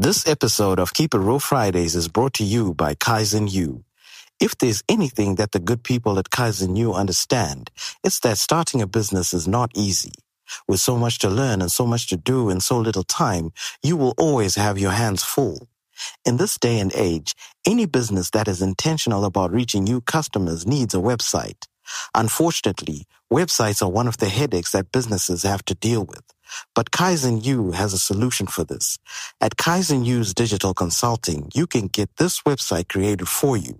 This episode of Keep It Real Fridays is brought to you by Kaizen U. If there's anything that the good people at Kaizen U understand, it's that starting a business is not easy. With so much to learn and so much to do in so little time, you will always have your hands full. In this day and age, any business that is intentional about reaching new customers needs a website. Unfortunately, websites are one of the headaches that businesses have to deal with. But Kaizen U has a solution for this. At Kaizen U's digital consulting, you can get this website created for you.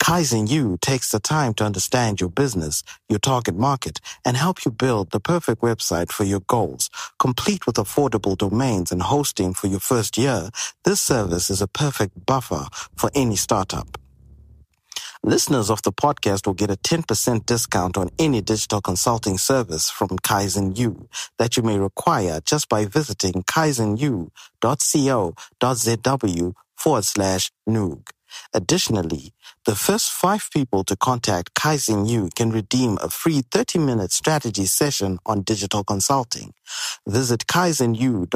Kaizen U takes the time to understand your business, your target market, and help you build the perfect website for your goals. Complete with affordable domains and hosting for your first year, this service is a perfect buffer for any startup. Listeners of the podcast will get a 10% discount on any digital consulting service from Kaizen U that you may require just by visiting kaizenu.co.zw forward slash Noog. Additionally, the first five people to contact Kaizen U can redeem a free 30-minute strategy session on digital consulting. Visit kaizenu.co.zw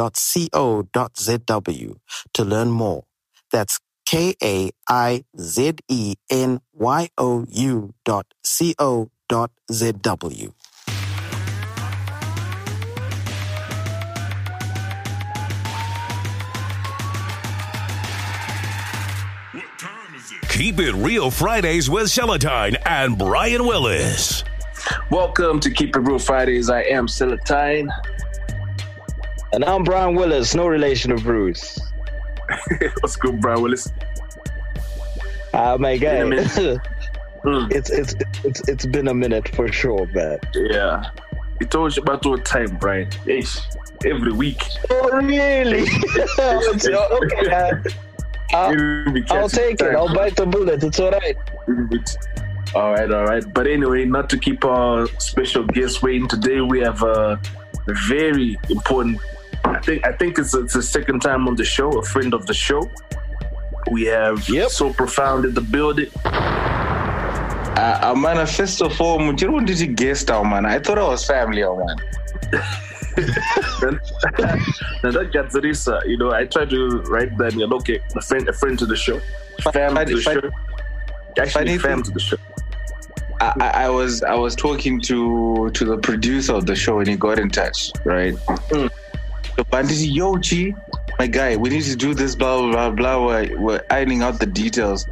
to learn more. That's K-A-I-Z-E-N-Y-O-U dot C-O dot Z-W. Keep It Real Fridays with Seletine and Brian Willis. Welcome to Keep It Real Fridays. I am Seletine. And I'm Brian Willis, no relation to Bruce. What's good, Brian Willis? Ah, my guy. Been a minute. Mm. it's it's it's it's been a minute for sure, man. Yeah. Told you about all time, Brian. Ish. Every week. Oh, really? okay, man. I'll, I'll take it. I'll bite the bullet. It's all right. All right, all right. But anyway, not to keep our special guest waiting today, we have a very important. I think I think it's it's the second time on the show, a friend of the show. We have Yep. so profound in the building. Uh, uh, man, first of all, you don't need to guest out, man. I thought I was family, oh, man. now that uh, you know, I try to write that. You know, okay, a friend, a friend to the show, fam Funny- to the show, actually fam to the show. I, I, I was I was talking to to the producer of the show and he got in touch, right? Mm. The bandit, yo, G, my guy, we need to do this, blah blah blah. blah. We're, we're ironing out the details.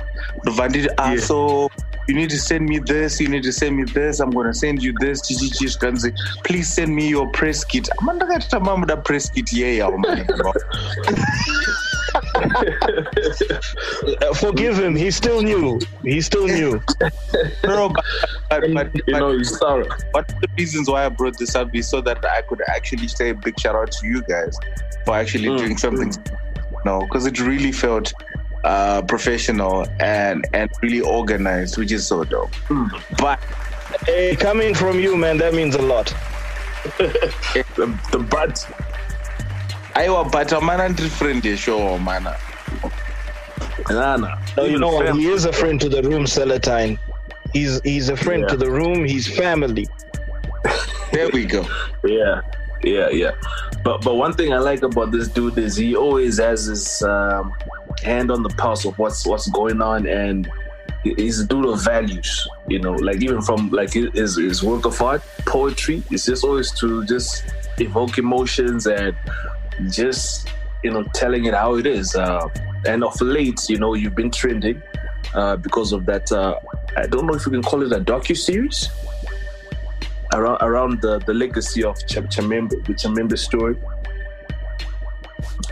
The bandit, ah, Yeah. so you need to send me this. You need to send me this. I'm gonna send you this. Please send me your press kit. I'm gonna ndakatama muda press kit yeah, man. Forgive him. He's still new. He's still new. Bro, but, but, but, you know, you start. one of the reasons why I brought this up is so that I could actually say a big shout out to you guys for actually Mm, doing something. No, because it really felt uh, professional and and really organized, which is so dope. Mm. But Hey, coming from you, man, that means a lot. The, the butt. I was but a man and friend sure, man. Nah, nah. No, you know what? He is a friend to the room, Seletine. He's he's a friend Yeah. to the room. He's family. There we go. Yeah, yeah, yeah. But but one thing I like about this dude is he always has his um, hand on the pulse of what's what's going on, and he's a dude of values. You know, like even from like his his work of art, poetry. It's just always to just evoke emotions and just you know telling it how it is. Uh, and of late, you know, you've been trending uh, because of that. Uh, I don't know if you can call it a docu series around around the, the legacy of Ch- Chamhembe, the Chamhembe story,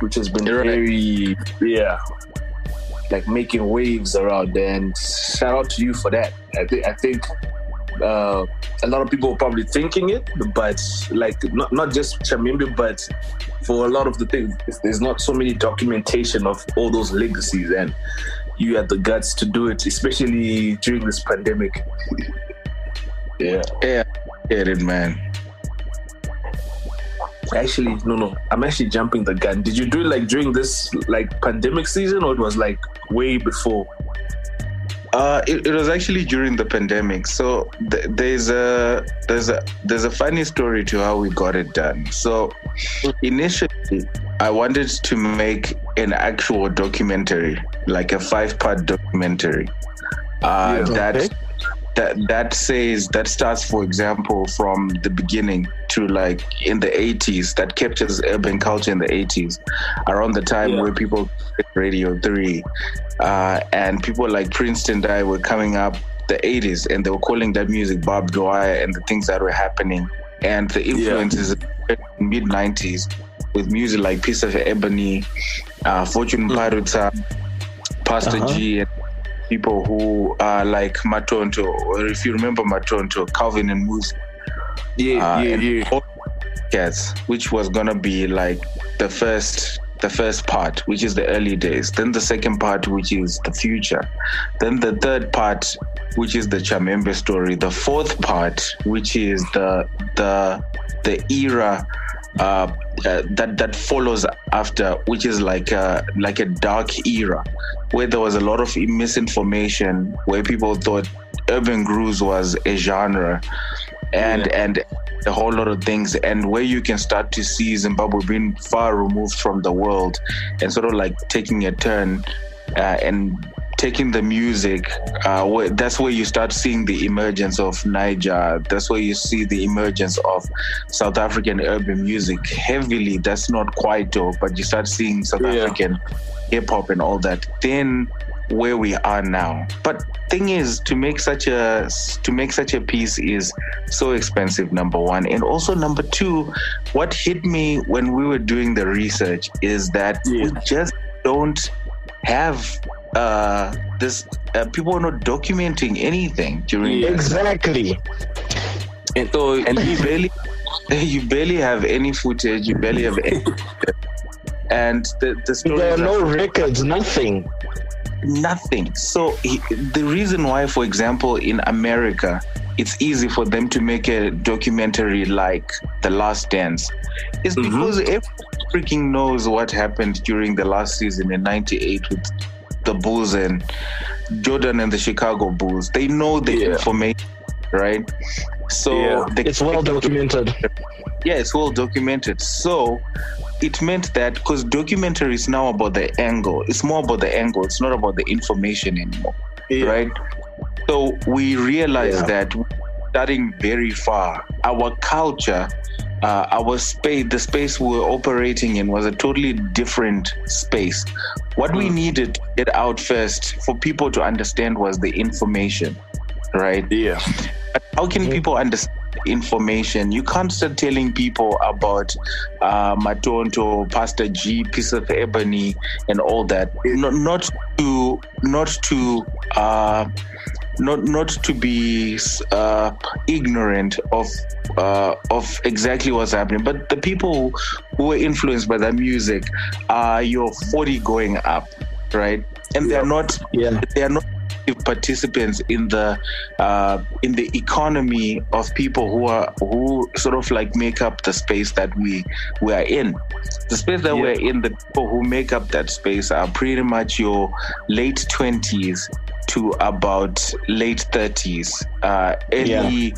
which has been You're right. very yeah, like making waves around. And shout out to you for that. I think I think uh, a lot of people are probably thinking it, but like not not just Chamhembe, but for a lot of the things, there's not so many documentation of all those legacies, and you had the guts to do it, especially during this pandemic. yeah. Yeah, get it, man. Actually, no, no. I'm actually jumping the gun. Did you do it like during this like pandemic season, or it was like way before? Uh, it, it was actually during the pandemic. So th- there's a there's a there's a funny story to how we got it done. So initially, I wanted to make an actual documentary, like a five-part documentary. Uh, Yeah. that Okay. That that says that starts, for example, from the beginning to like in the 80s. That captures urban culture in the 80s, around the time Yeah. where people Radio Three, uh, and people like Princeton Die were coming up the 80s, and they were calling that music Bob Dwyer and the things that were happening, and the influences in mid 90s with music like Piece of Ebony, uh, Fortune Paruta, Pastor Uh-huh. G, and people who are like Matonto, or if you remember Matonto, Calvin and Moose, Yeah, uh, yeah, yeah. cats, which was gonna be like the first the first part, which is the early days, then the second part, which is the future, then the third part, which is the Chamhembe story, the fourth part, which is the the the era uh, uh, that that follows after, which is like a like a dark era, where there was a lot of misinformation, where people thought urban grooves was a genre, and and a whole lot of things, and where you can start to see Zimbabwe being far removed from the world, and sort of like taking a turn, uh, and taking the music, uh, where, that's where you start seeing the emergence of Niger. That's where you see the emergence of South African urban music heavily. That's not quite though, but you start seeing South Yeah. African hip hop and all that. Then where we are now. But thing is, to make such a to make such a piece is so expensive. Number one, and also number two, what hit me when we were doing the research is that we just don't have uh this uh, people are not documenting anything during Yeah. Exactly. And so and you barely you barely have any footage you barely have any and the, the stories There are are- no records, nothing. nothing. So he, the reason why, for example, in America, it's easy for them to make a documentary like The Last Dance, is Mhm. because everyone freaking knows what happened during the last season in '98 with the Bulls and Jordan and the Chicago Bulls. They know the Yeah. information, right? So Yeah. It's well documented. yeah, it's well documented. So it meant that because documentary is now about the angle, it's more about the angle, it's not about the information anymore, right? So we realized Yeah. that starting very far. Our culture, uh, our space, the space we were operating in was a totally different space. What we Mm. needed to get out first for people to understand was the information, right? yeah, But how can people understand information? You can't start telling people about uh, Matonto, Pastor G, Piece of Ebony, and all that. Not, not to, not to, uh, not not to be uh, ignorant of uh, of exactly what's happening, but the people who were influenced by that music are your 40 going up, right? And they're not Yeah. they are not participants in the uh, in the economy of people who are who sort of like make up the space that we we are in. The space that Yeah. we're in, the people who make up that space are pretty much your late twenties to about late thirties, uh, early.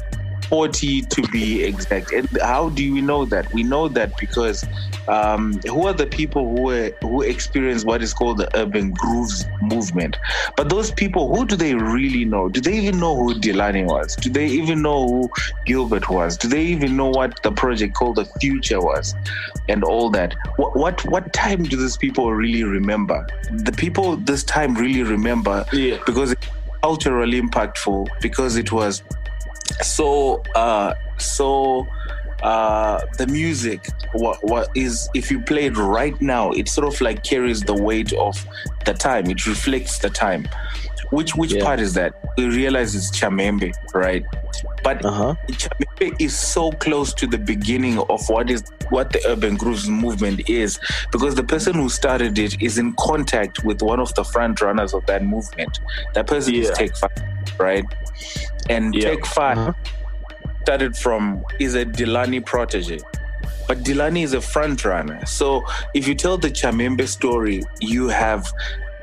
40 to be exact. And how do we know that? We know that because um, who are the people who are, who experience what is called the urban grooves movement? But those people, who do they really know? Do they even know who Delani was? Do they even know who Gilbert was? Do they even know what the project called the Future was, and all that? What what what time do these people really remember? The people this time really remember yeah, because it's culturally impactful because it was so uh so uh the music what what is if you play it right now it sort of like carries the weight of the time it reflects the time which which Yeah. part is that we realize it's chamhembe right but Uh huh. Chamhembe is so close to the beginning of what is what the urban grooves movement is because the person who started it is in contact with one of the front runners of that movement. That person is Take Five, right? And Yeah. Take 5 Uh-huh. started from is a Delani protege. But Delani is a front runner. So if you tell the Chamhembe story, you have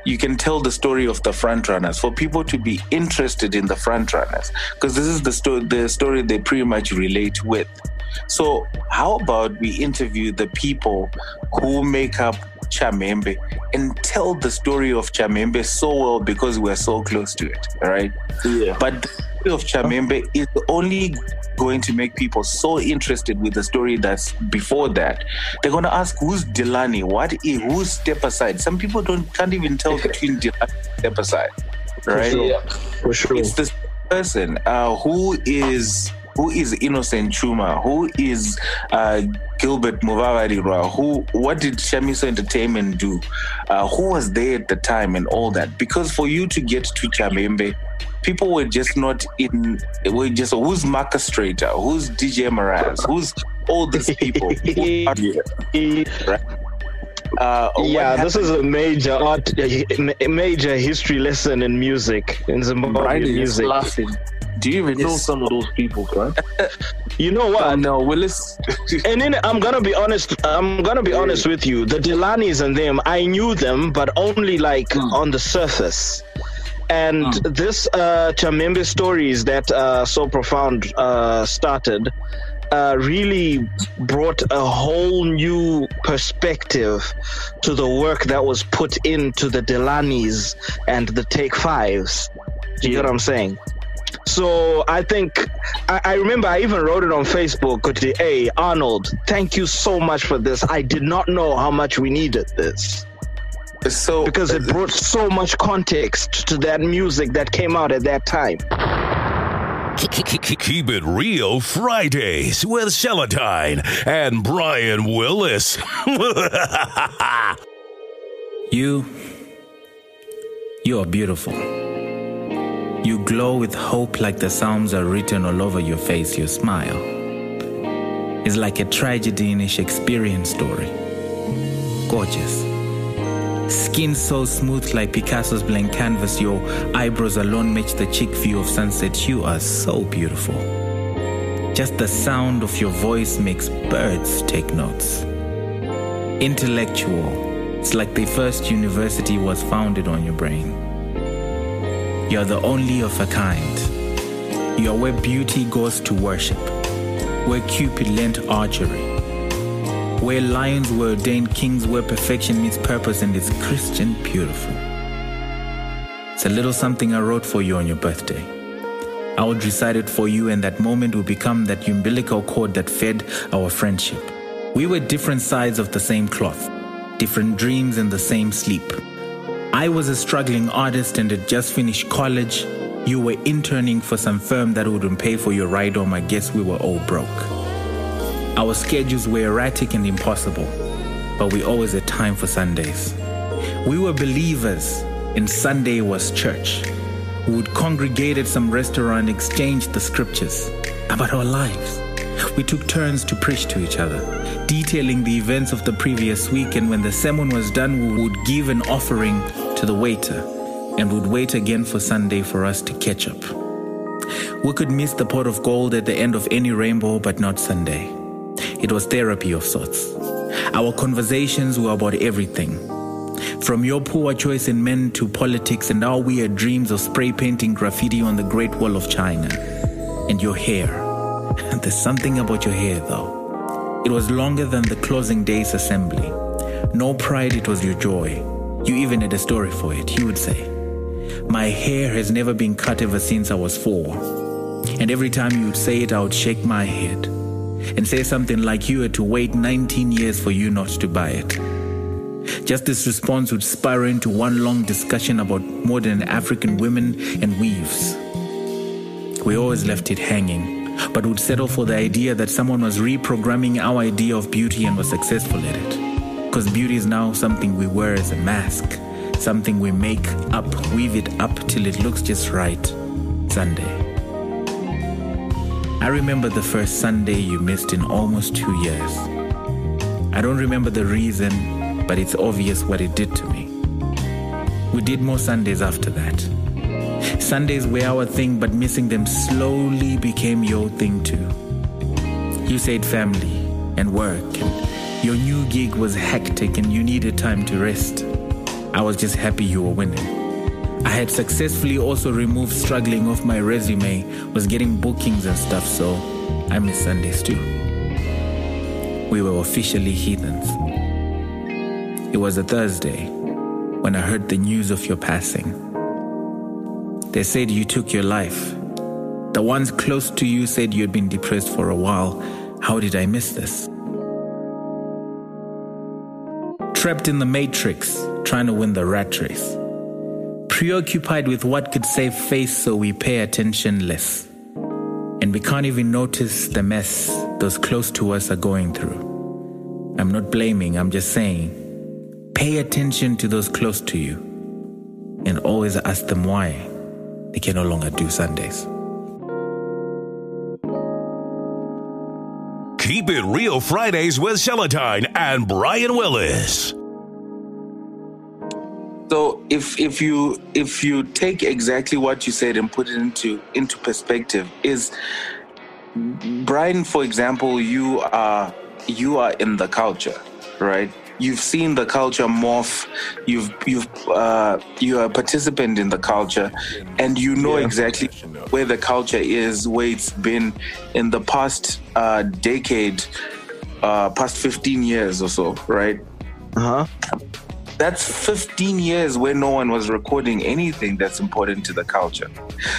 you can tell the story of the front runners for people to be interested in the front runners because this is the story the story they pretty much relate with So how about we interview the people who make up Chamhembe and tell the story of Chamhembe so well because we're so close to it, right? Yeah. But the story of Chamhembe is only going to make people so interested with the story that's before that. They're going to ask, who's Delani? What is, who's Step Aside? Some people don't can't even tell between Delani and Step Aside, right? For Yeah. For sure. It's this person uh, who is who is Innocent Chuma, who is uh, Gilbert Muvavarira, who what did Shamiso Entertainment do, uh, who was there at the time, and all that. Because for you to get to Chamhembe, people were just not in. Were just who's Marcus Strater, who's DJ Maraz, who's all these people. Who are- right? Uh, yeah, this is a major art, a major history lesson in music in Brian Zimbabwean music. laughing. Do you even know some of those people, bro? You know what? Uh, no, Willis. And then I'm gonna be honest. I'm gonna be honest with you. The Delanis and them, I knew them, but only like on the surface. And this uh, Chamhembe stories that uh, so profound uh, started uh, really brought a whole new perspective to the work that was put into the Delanis and the Take Fives. Do you get what I'm saying? So I think I, I remember I even wrote it on Facebook. Kuti, Hey Arnold, thank you so much for this. I did not know how much we needed this so because it brought so much context to that music that came out at that time. Keep it real Fridays with Seletine and Brian Willis. You. You are beautiful. You glow with hope like the Psalms are written all over your face, your smile. It's like a tragedy in a Shakespearean story. Gorgeous. Skin so smooth like Picasso's blank canvas, your eyebrows alone match the cheek view of sunset. You are so beautiful. Just the sound of your voice makes birds take notes. Intellectual. It's like the first university was founded on your brain. You're the only of a kind. You're where beauty goes to worship, where Cupid learned archery, where lions were ordained kings, where perfection meets purpose and is Christian beautiful. It's a little something I wrote for you on your birthday. I would recite it for you, and that moment would become that umbilical cord that fed our friendship. We were different sides of the same cloth, different dreams in the same sleep. I was a struggling artist and had just finished college. You were interning for some firm that wouldn't pay for your ride home. I guess we were all broke. Our schedules were erratic and impossible, but we always had time for Sundays. We were believers, and Sunday was church. We would congregate at some restaurant, exchange the scriptures about our lives. We took turns to preach to each other, detailing the events of the previous week, and when the sermon was done, we would give an offering to the waiter and would wait again for Sunday for us to catch up. We could miss the pot of gold at the end of any rainbow, but not Sunday. It was therapy of sorts. Our conversations were about everything. From your poor choice in men to politics and our weird dreams of spray painting graffiti on the Great Wall of China. And your hair. There's something about your hair, though. It was longer than the closing day's assembly. No pride, it was your joy. You even had a story for it, you would say. My hair has never been cut ever since I was four. And every time you would say it, I would shake my head and say something like you had to wait 19 years for you not to buy it. Just this response would spiral into one long discussion about modern African women and weaves. We always left it hanging, but would settle for the idea that someone was reprogramming our idea of beauty and was successful at it. Because beauty is now something we wear as a mask, something we make up, weave it up till it looks just right. Sunday. I remember the first Sunday you missed in almost two years. I don't remember the reason, but it's obvious what it did to me. We did more Sundays after that. Sundays were our thing, but missing them slowly became your thing too. You said family and work, and your new gig was hectic and you needed time to rest. I was just happy you were winning. I had successfully also removed struggling off my resume, was getting bookings and stuff, so I miss Sundays too. we were officially heathens. It was a Thursday when I heard the news of your passing. They said you took your life. The ones close to you said you'd been depressed for a while. How did I miss this? Trapped in the matrix, trying to win the rat race. Preoccupied with what could save face, so we pay attention less. And we can't even notice the mess those close to us are going through. I'm not blaming, I'm just saying pay attention to those close to you and always ask them why they can no longer do Sundays. Keep It Real Fridays with Seletine and Brian Willis. So if if you if you take exactly what you said and put it into into perspective, is Brian, for example, you are you are in the culture, right? You've seen the culture morph. You've you've uh, you are a participant in the culture, and you know Yeah. exactly where the culture is, where it's been in the past uh, decade, uh, past fifteen years or so, right? Uh huh. that's 15 years where no one was recording anything that's important to the culture.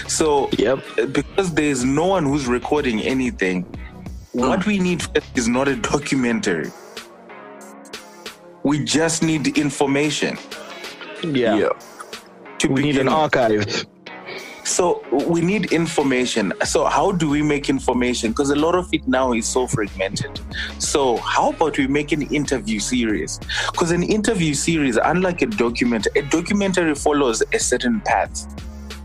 So, Yep. because there's no one who's recording anything, what we need is not a documentary. We just need information. Yeah. yeah. To We need an archive. So we need information. So how do we make information? Because a lot of it now is so fragmented. So how about we make an interview series? Because an interview series, unlike a document, a documentary follows a certain path,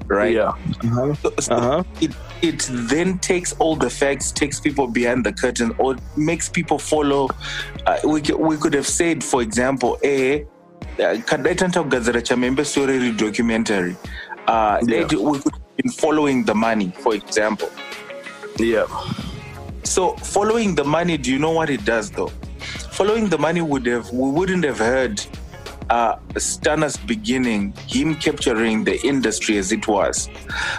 right? Yeah. Uh-huh. So, so Uh-huh. it it then takes all the facts, takes people behind the curtain, or makes people follow. Uh, we we could have said, for example, a kadaitanta kugadzira chamhembe story documentary. Uh, Yeah. it- we could have been following the money, for example. Yeah. So following the money, do you know what it does though? Following the money would have we wouldn't have heard uh Stunner's beginning, him capturing the industry as it was.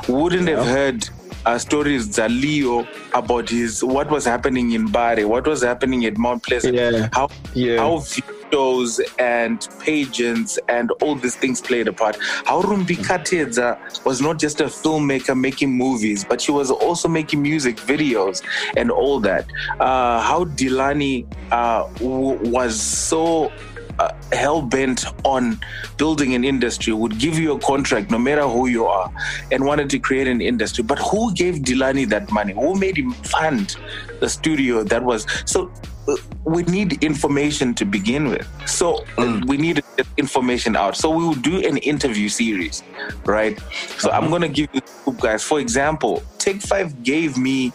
Wouldn't have heard uh, stories Zalio about his what was happening in Mbare, what was happening at Mount Pleasant, Yeah. how Yeah. how videos and pageants and all these things played a part. How Rumbi Katedza was not just a filmmaker making movies, but she was also making music videos and all that. Uh, how Delani uh, w- was so uh, hell bent on building an industry, would give you a contract no matter who you are, and wanted to create an industry. But who gave Delani that money? Who made him fund the studio that was so? uh, We need information to begin with. So uh, we need information out. So we will do an interview series, right? So I'm gonna give you guys. For example, Take Five gave me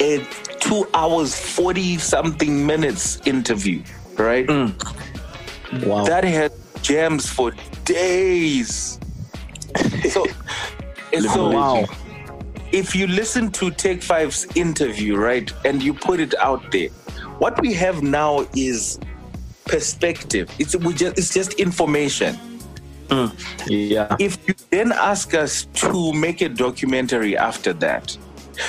a two hours forty something minutes interview, right? Mm. Wow. that had jams for days. So, and so Wow. if you listen to Take Five's interview, right, and you put it out there, what we have now is perspective. It's we just it's just information. Mm. Yeah. If you then ask us to make a documentary after that,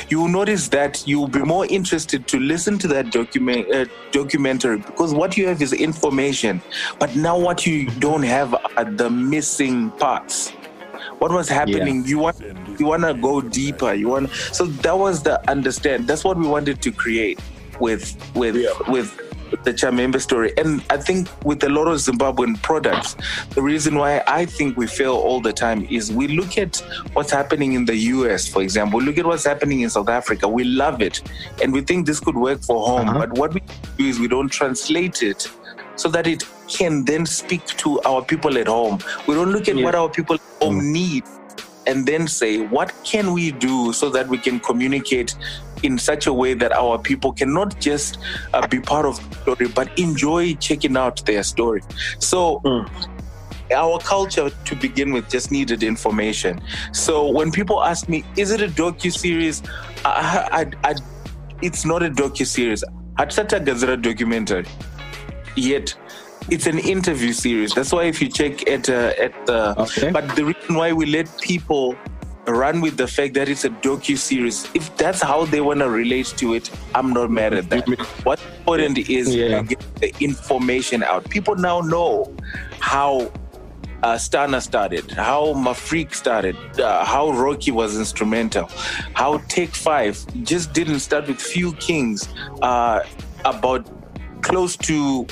you will notice that you will be more interested to listen to that document uh, documentary because what you have is information, but now what you don't have are the missing parts. What was happening? You want you want to go deeper. You want so that was the understand. That's what we wanted to create with with with the Chamhembe story. And I think with a lot of Zimbabwean products, the reason why I think we fail all the time is we look at what's happening in the US, for example, we look at what's happening in South Africa. We love it and we think this could work for home. Uh-huh. But what we do is we don't translate it so that it can then speak to our people at home. We don't look at Yeah. what our people at home need and then say, what can we do so that we can communicate in such a way that our people can not just uh, be part of the story, but enjoy checking out their story. So, our culture to begin with just needed information. So, when people ask me, is it a docu series? It's not a docu series. Hatsata Gazara documentary. Yet, it's an interview series. That's why if you check at uh, at the Okay. but the reason why we let people run with the fact that it's a docu series. If that's how they want to relate to it, I'm not mad at that. What's important is Yeah. get the information out. People now know how uh, Stana started, how Mafreak started, uh, how Rocky was instrumental, how Take Five just didn't start with few kings. Uh, about close to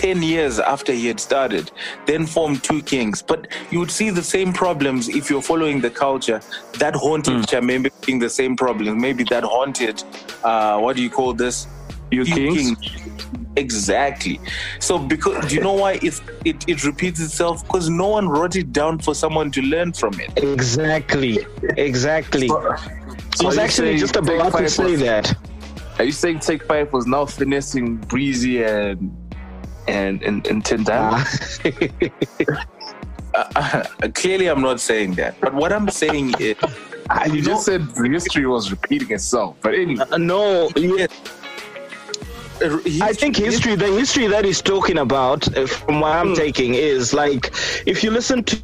10 years after he had started, then formed Two Kings. But you would see the same problems if you're following the culture that haunted Hmm. Chamhembe being the same problem. Maybe that haunted, uh, what do you call this? You Few Kings? Exactly. So, because do you know why it's, it, it repeats itself? Because no one wrote it down for someone to learn from it. Exactly. Exactly. So I was actually just Take about to say was- that. Are you saying Take Five was now finessing Breezy and and and, and Tendai? Uh, clearly, I'm not saying that. But what I'm saying is, Ah, you just said the history was repeating itself. But anyway, Uh, no, yes. Uh, I think history, the history that he's talking about, uh, from what I'm taking, is like if you listen to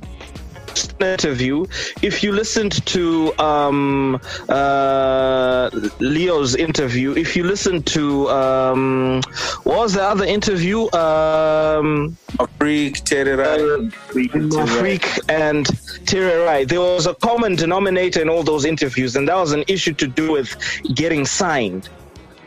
interview if you listened to um uh leo's interview if you listened to um what was the other interview um Freak, Terror, Freak and Tererai. There was a common denominator in all those interviews, and that was an issue to do with getting signed.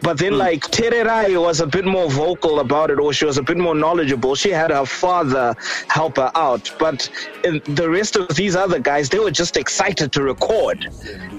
But then, hmm. like Tererai was a bit more vocal about it, or she was a bit more knowledgeable. She had her father help her out. But in the rest of these other guys, they were just excited to record.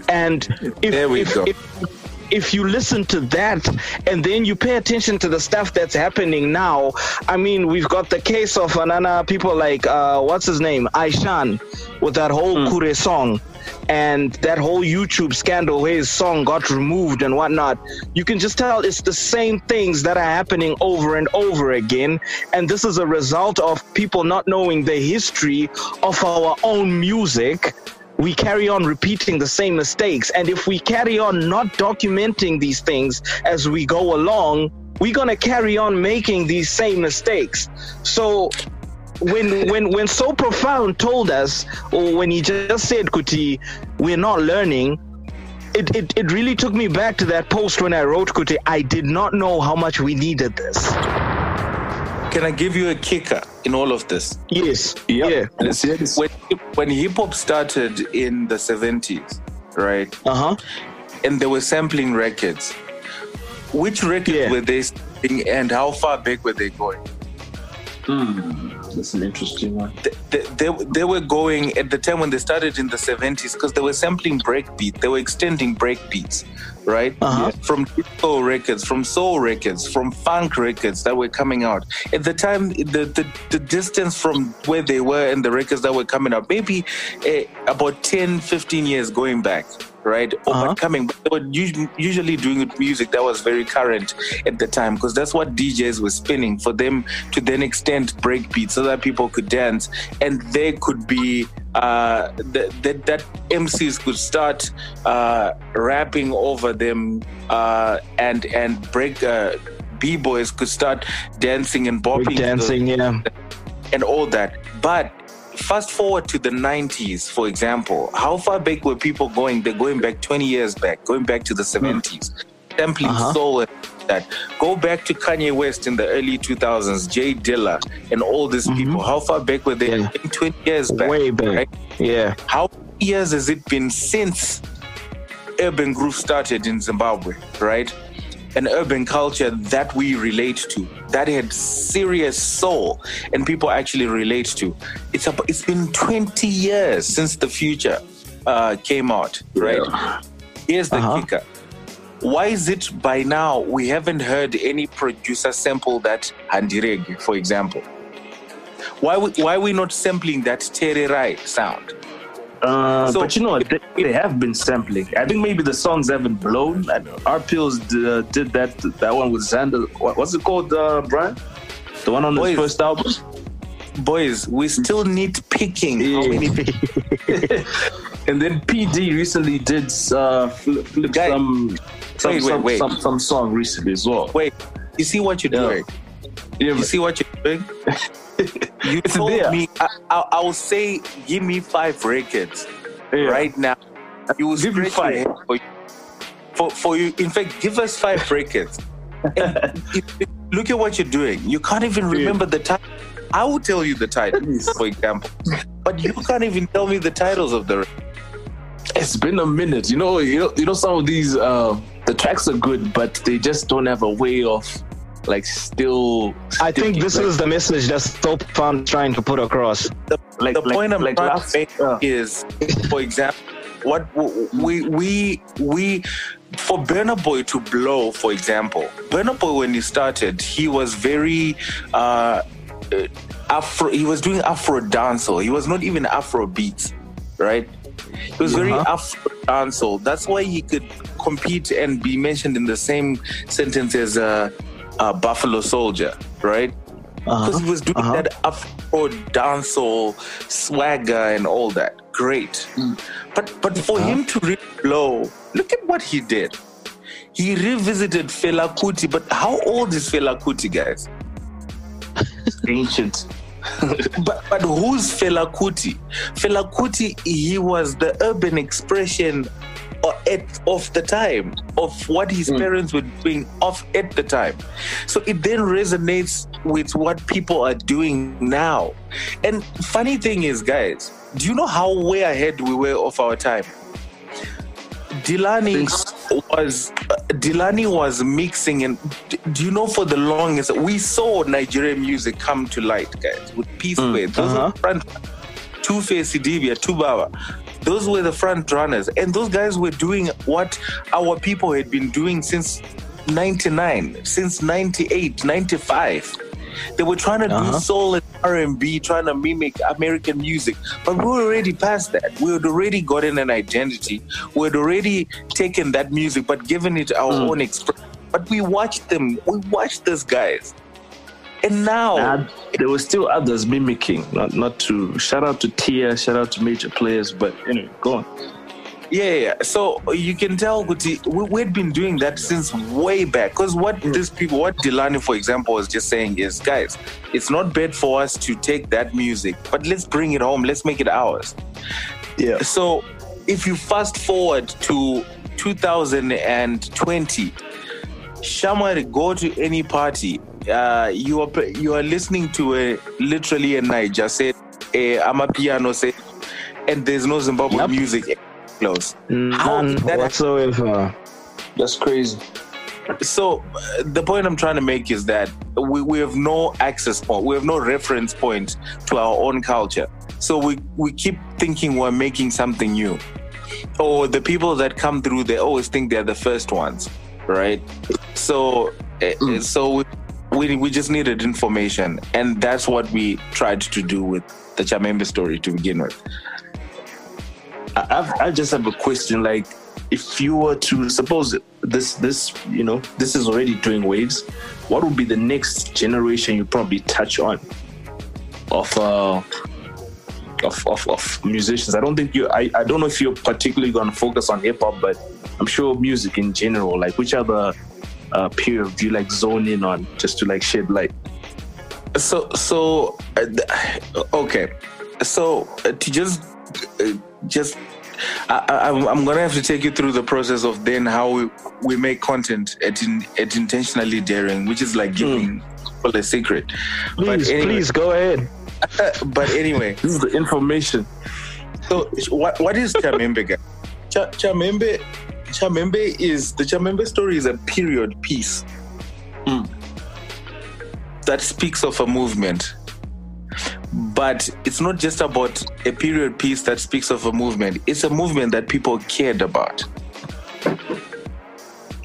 And if, There we if, go. if if you listen to that and then you pay attention to the stuff that's happening now, I mean, we've got the case of Anana people like uh, what's his name, Aishan, with that whole Kure song. And that whole YouTube scandal where his song got removed and whatnot, you can just tell it's the same things that are happening over and over again. And this is a result of people not knowing the history of our own music we carry on repeating the same mistakes. And if we carry on not documenting these things as we go along, we're gonna carry on making these same mistakes. So when when when so profound told us, or when he just said, Kuti, we're not learning. It, it, it really took me back to that post when I wrote Kuti. I did not know how much we needed this. Can I give you a kicker in all of this? Yes. yeah, Yeah. let's. When, when hip hop started in the 70s, right, Uh huh. and they were sampling records, which records Yeah. were they sampling and how far back were they going? Hmm. That's an interesting one. they, they, they were going at the time when they started in the 70s because they were sampling breakbeat they were extending breakbeats right? Uh-huh. from disco records from soul records from funk records that were coming out. At the time the, the, the distance from where they were and the records that were coming out maybe eh, about 10 15 years going back right Uh-huh. but coming but they were usually, usually doing it music that was very current at the time because that's what djs were spinning for them to then extend breakbeats so that people could dance and they could be uh that that, that mcs could start uh rapping over them uh and and break uh b-boys could start dancing and bopping the- Dancing, yeah. and all that. But fast forward to the 90s, for example, how far back were people going? They're going back 20 years back, going back to the 70s, sampling Uh-huh. soul and that. Go back to Kanye West in the early 2000s, J Dilla, and all these people. How far back were they? Yeah. 20 years back. Way back. right? Yeah. How many years has it been since urban groove started in Zimbabwe, right? An urban culture that we relate to, that had serious soul, and people actually relate to. It's about, it's been 20 years since the future uh, came out, right? Here's the Uh-huh. kicker. Why is it by now we haven't heard any producer sample that Handireg, for example? Why we, why are we not sampling that Tererai sound? Uh, So- but you know what? They, they have been sampling. I think maybe the songs haven't blown. And Our Pills did, uh, did that that one with Xander. What, what's it called, uh, Brian? The one on his Boys. first album. Boys, we still need picking. How many And then PD recently did uh, flip, flip Guy- some some, Wait, wait, some, wait. some some song recently as well. Wait, you see what you're Yeah. doing? Yeah, You see what you're doing? You told there. me I, I, I'll say, give me five records yeah. right now you will Give me five. for, for for you. In fact, give us five records. Look at what you're doing. You can't even remember the title. I will tell you the titles, for example, but you can't even tell me the titles of the. It's been a minute. You know, you know, you know. Some of these, uh, the tracks are good, but they just don't have a way of, like, still. I think this like, is the message that Soap Farm trying to put across. like, the like, point I'm like trying last, to make uh, is, for example, what we we we for Burna Boy to blow, for example, Burna Boy when he started, he was very uh, uh, Afro. He was doing Afro dancehall. He was not even Afro beats, right? He was very Uh-huh. Afro dancehall. That's why he could compete and be mentioned in the same sentence as uh, uh, Buffalo Souljah, right? because Uh-huh. he was doing uh-huh. that Afro dancehall swagger and all that. Great, but but for Uh-huh. him to really blow, look at what he did. He revisited Fela Kuti, but how old is Fela Kuti, guys? ancient. But but who's Fela Kuti? Fela Kuti, he was the urban expression o- at, of the time of what his parents were doing off at the time. So it then resonates with what people are doing now. And funny thing is, guys, do you know how way ahead we were of our time? Delani was uh, Delani was mixing and d- do you know for the longest we saw Nigerian music come to light, guys, with P Square. Those uh-huh. front Two Face Idibia, 2Baba. Those were the front runners. And those guys were doing what our people had been doing since 99, since 98, 95. They were trying to Uh-huh. do soul and R&B, trying to mimic American music. But we were already past that. We had already gotten an identity. We had already taken that music, but given it our own expression. But we watched them. We watched those guys. And now... And there were still others mimicking. Not not to shout out to Tia, shout out to major players, but anyway, go on. Yeah, yeah. So you can tell Kuti, we, we'd been doing that since way back. Because what hmm. these people, what Delani, for example, was just saying is, guys, it's not bad for us to take that music, but let's bring it home. Let's make it ours. Yeah. So if you fast forward to 2020, Shamar, go to any party. Uh, you are you are listening to a literally a Niger say a Amapiano say, and there's no Zimbabwe Yep. music close. How None did that whatsoever. That's crazy. So uh, the point I'm trying to make is that we, we have no access point, we have no reference point to our own culture. So we, we keep thinking we're making something new. Or the people that come through, they always think they're the first ones, right? So uh, so we, we we just needed information, and that's what we tried to do with the Chamhembe story to begin with. I, I just have a question. Like, if you were to suppose this, this, you know, this is already doing waves, what would be the next generation you probably touch on of, uh, of, of, of musicians? I don't think you. I, I don't know if you're particularly going to focus on hip hop, but I'm sure music in general. Like, which other uh, period do you like zone in on, just to like shed light? so so uh, okay so uh, to just uh, just I, I, I'm- I'm gonna have to take you through the process of then how we, we make content at in, at intentionally daring, which is like giving people a secret. Please, anyway- please go ahead. but anyway, This is the information. so what what is Chamhembe? guys? Cha- Chamhembe Chamhembe is the Chamhembe story is a period piece that speaks of a movement. But it's not just about a period piece that speaks of a movement. It's a movement that people cared about.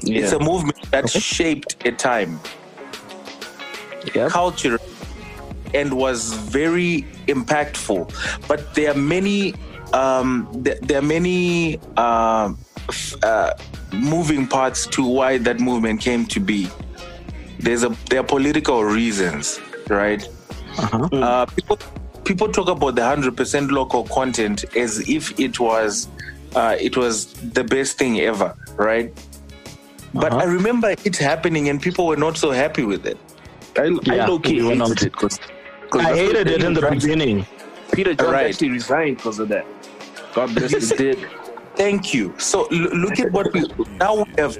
It's a movement that shaped a time, Yep. culture, and was very impactful. But there are many, um, there, there are many f- uh, moving parts to why that movement came to be. There's a there are political reasons, right? Uh-huh. Uh, people people talk about the hundred percent local content as if it was uh, it was the best thing ever, right? But Uh-huh. I remember it happening, and people were not so happy with it. I, I Yeah, low key we hated on- it because I hated it in the beginning. Peter Johns Right. actually resigned because of that. God bless his dead. Thank you. So look at what we now we have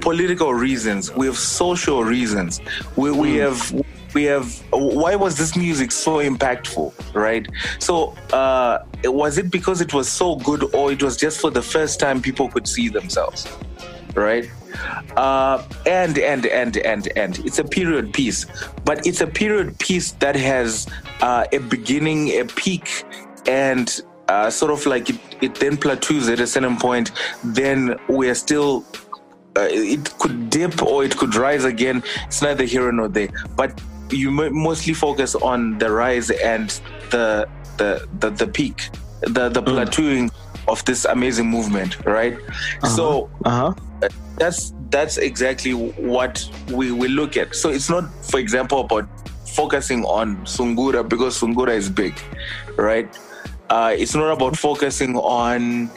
political reasons, we have social reasons, we, we Hmm. have we have why was this music so impactful, right? So uh, was it because it was so good, or it was just for the first time people could see themselves, right? Uh, and and and and and it's a period piece, but it's a period piece that has uh, a beginning, a peak, and uh, sort of like it, it then plateaus at a certain point. Then we are still. Uh, it could dip or it could rise again. It's neither here nor there. But you mo- mostly focus on the rise and the the the, the peak, the the plateauing of this amazing movement, right? So Uh huh. that's that's exactly what we we look at. So it's not, for example, about focusing on Sungura because Sungura is big, right? Uh, it's not about focusing on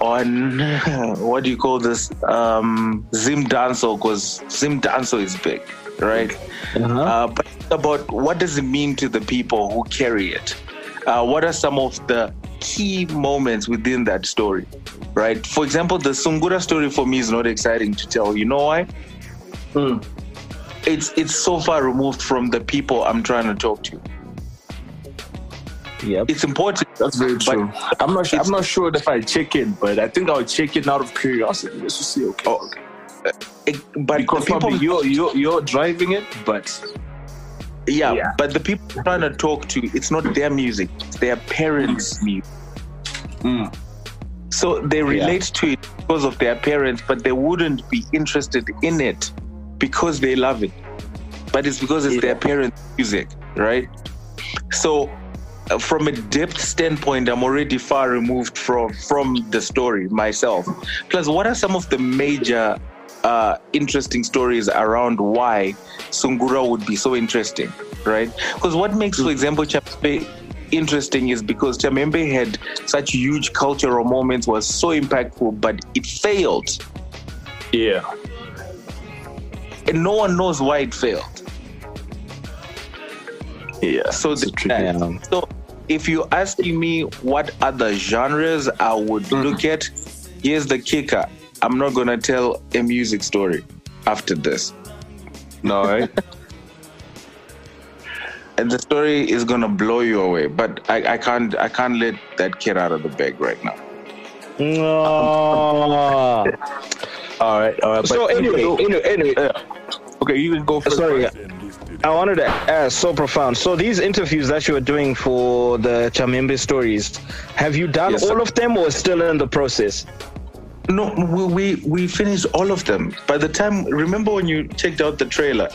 on what do you call this um, Zimdancehall because Zimdancehall is big, right? Uh-huh. Uh, but it's about what does it mean to the people who carry it? Uh, what are some of the key moments within that story, right? For example, the Sungura story for me is not exciting to tell. You know why? Hmm. It's it's so far removed from the people I'm trying to talk to. Yep. It's important. That's very true. I'm not sure. I'm not sure if I check in, but I think I'll check in out of curiosity just to see. Okay, Oh, it- but because people, probably you're you're you're driving it, but yeah, yeah. but the people I'm trying to talk to, it's not their music, it's their parents' music. Mm. So they relate to it because of their parents, but they wouldn't be interested in it because they love it. But it's because it's their parents' music, right? So, uh, from a depth standpoint, I'm already far removed from from the story myself. Plus, what are some of the major uh, interesting stories around why Sungura would be so interesting, right? Because what makes, for example, Chamhembe interesting is because Chamhembe had such huge cultural moments, was so impactful, but it failed, yeah, and no one knows why it failed. yeah. So the- tricky- So, if you're asking me what other genres I would mm-hmm. look at, here's the kicker. I'm not gonna tell a music story after this. No, right? Eh? And the story is gonna blow you away. But I, I can't I can't let that kid out of the bag right now. No. all right, all right. So you anyway, anyway, anyway, yeah. okay, you can go first. sorry. I wanted to ask, so profound. So these interviews that you are doing for the Chamhembe stories, have you done Yes, sir. all of them or still in the process? No, we, we we finished all of them. By the time remember when you checked out the trailer,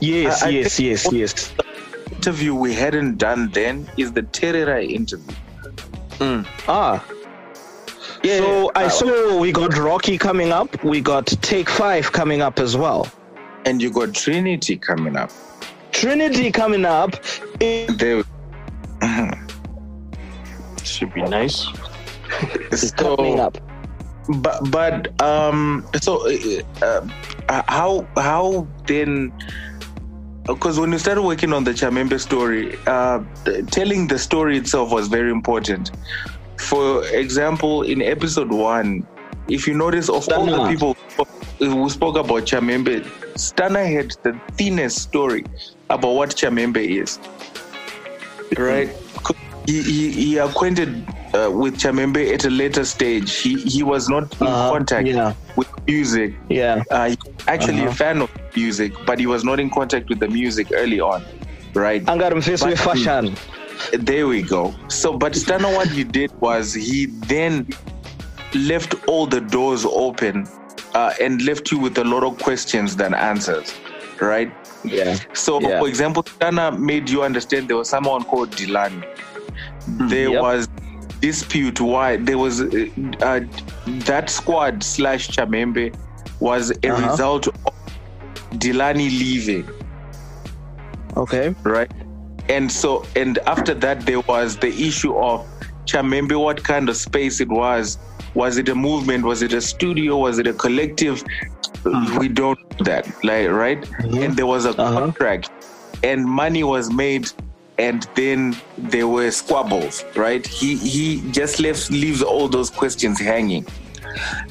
Yes, I- I yes, yes, yes. interview we hadn't done then is the Tererai interview. Ah. Yeah, so I uh, saw we got Rocky coming up. We got Take Five coming up as well. And you got Trinity coming up. Trinity coming up. is There Should be nice. so, coming up. but but um so uh, uh, how how then because when you started working on the Chamhembe story, uh, telling the story itself was very important. For example, in episode one, if you notice, of all the people who spoke about Chamhembe, Stana had the thinnest story about what Chamhembe is. right? He, he, he acquainted uh, with Chamhembe at a later stage. He he was not in Uh, contact yeah. with music Yeah. uh, actually a Uh-huh. fan of music, but he was not in contact with the music early on, right? Angaramfiswe But- fashion. There we go. So, but Stana, what he did was he then left all the doors open uh, and left you with a lot of questions than answers, right? Yeah. So, Yeah. for example, Stana made you understand there was someone called Delani. There Yep. was dispute why there was uh, uh, that squad slash Chamhembe was a Uh-huh. result of Delani leaving, Okay. right? And so, and after that, there was the issue of Chamhembe, what kind of space it was. Was it a movement? Was it a studio? Was it a collective? We don't know that, like, right? And there was a Uh-huh. contract, and money was made and then there were squabbles, right? He he just left leaves all those questions hanging.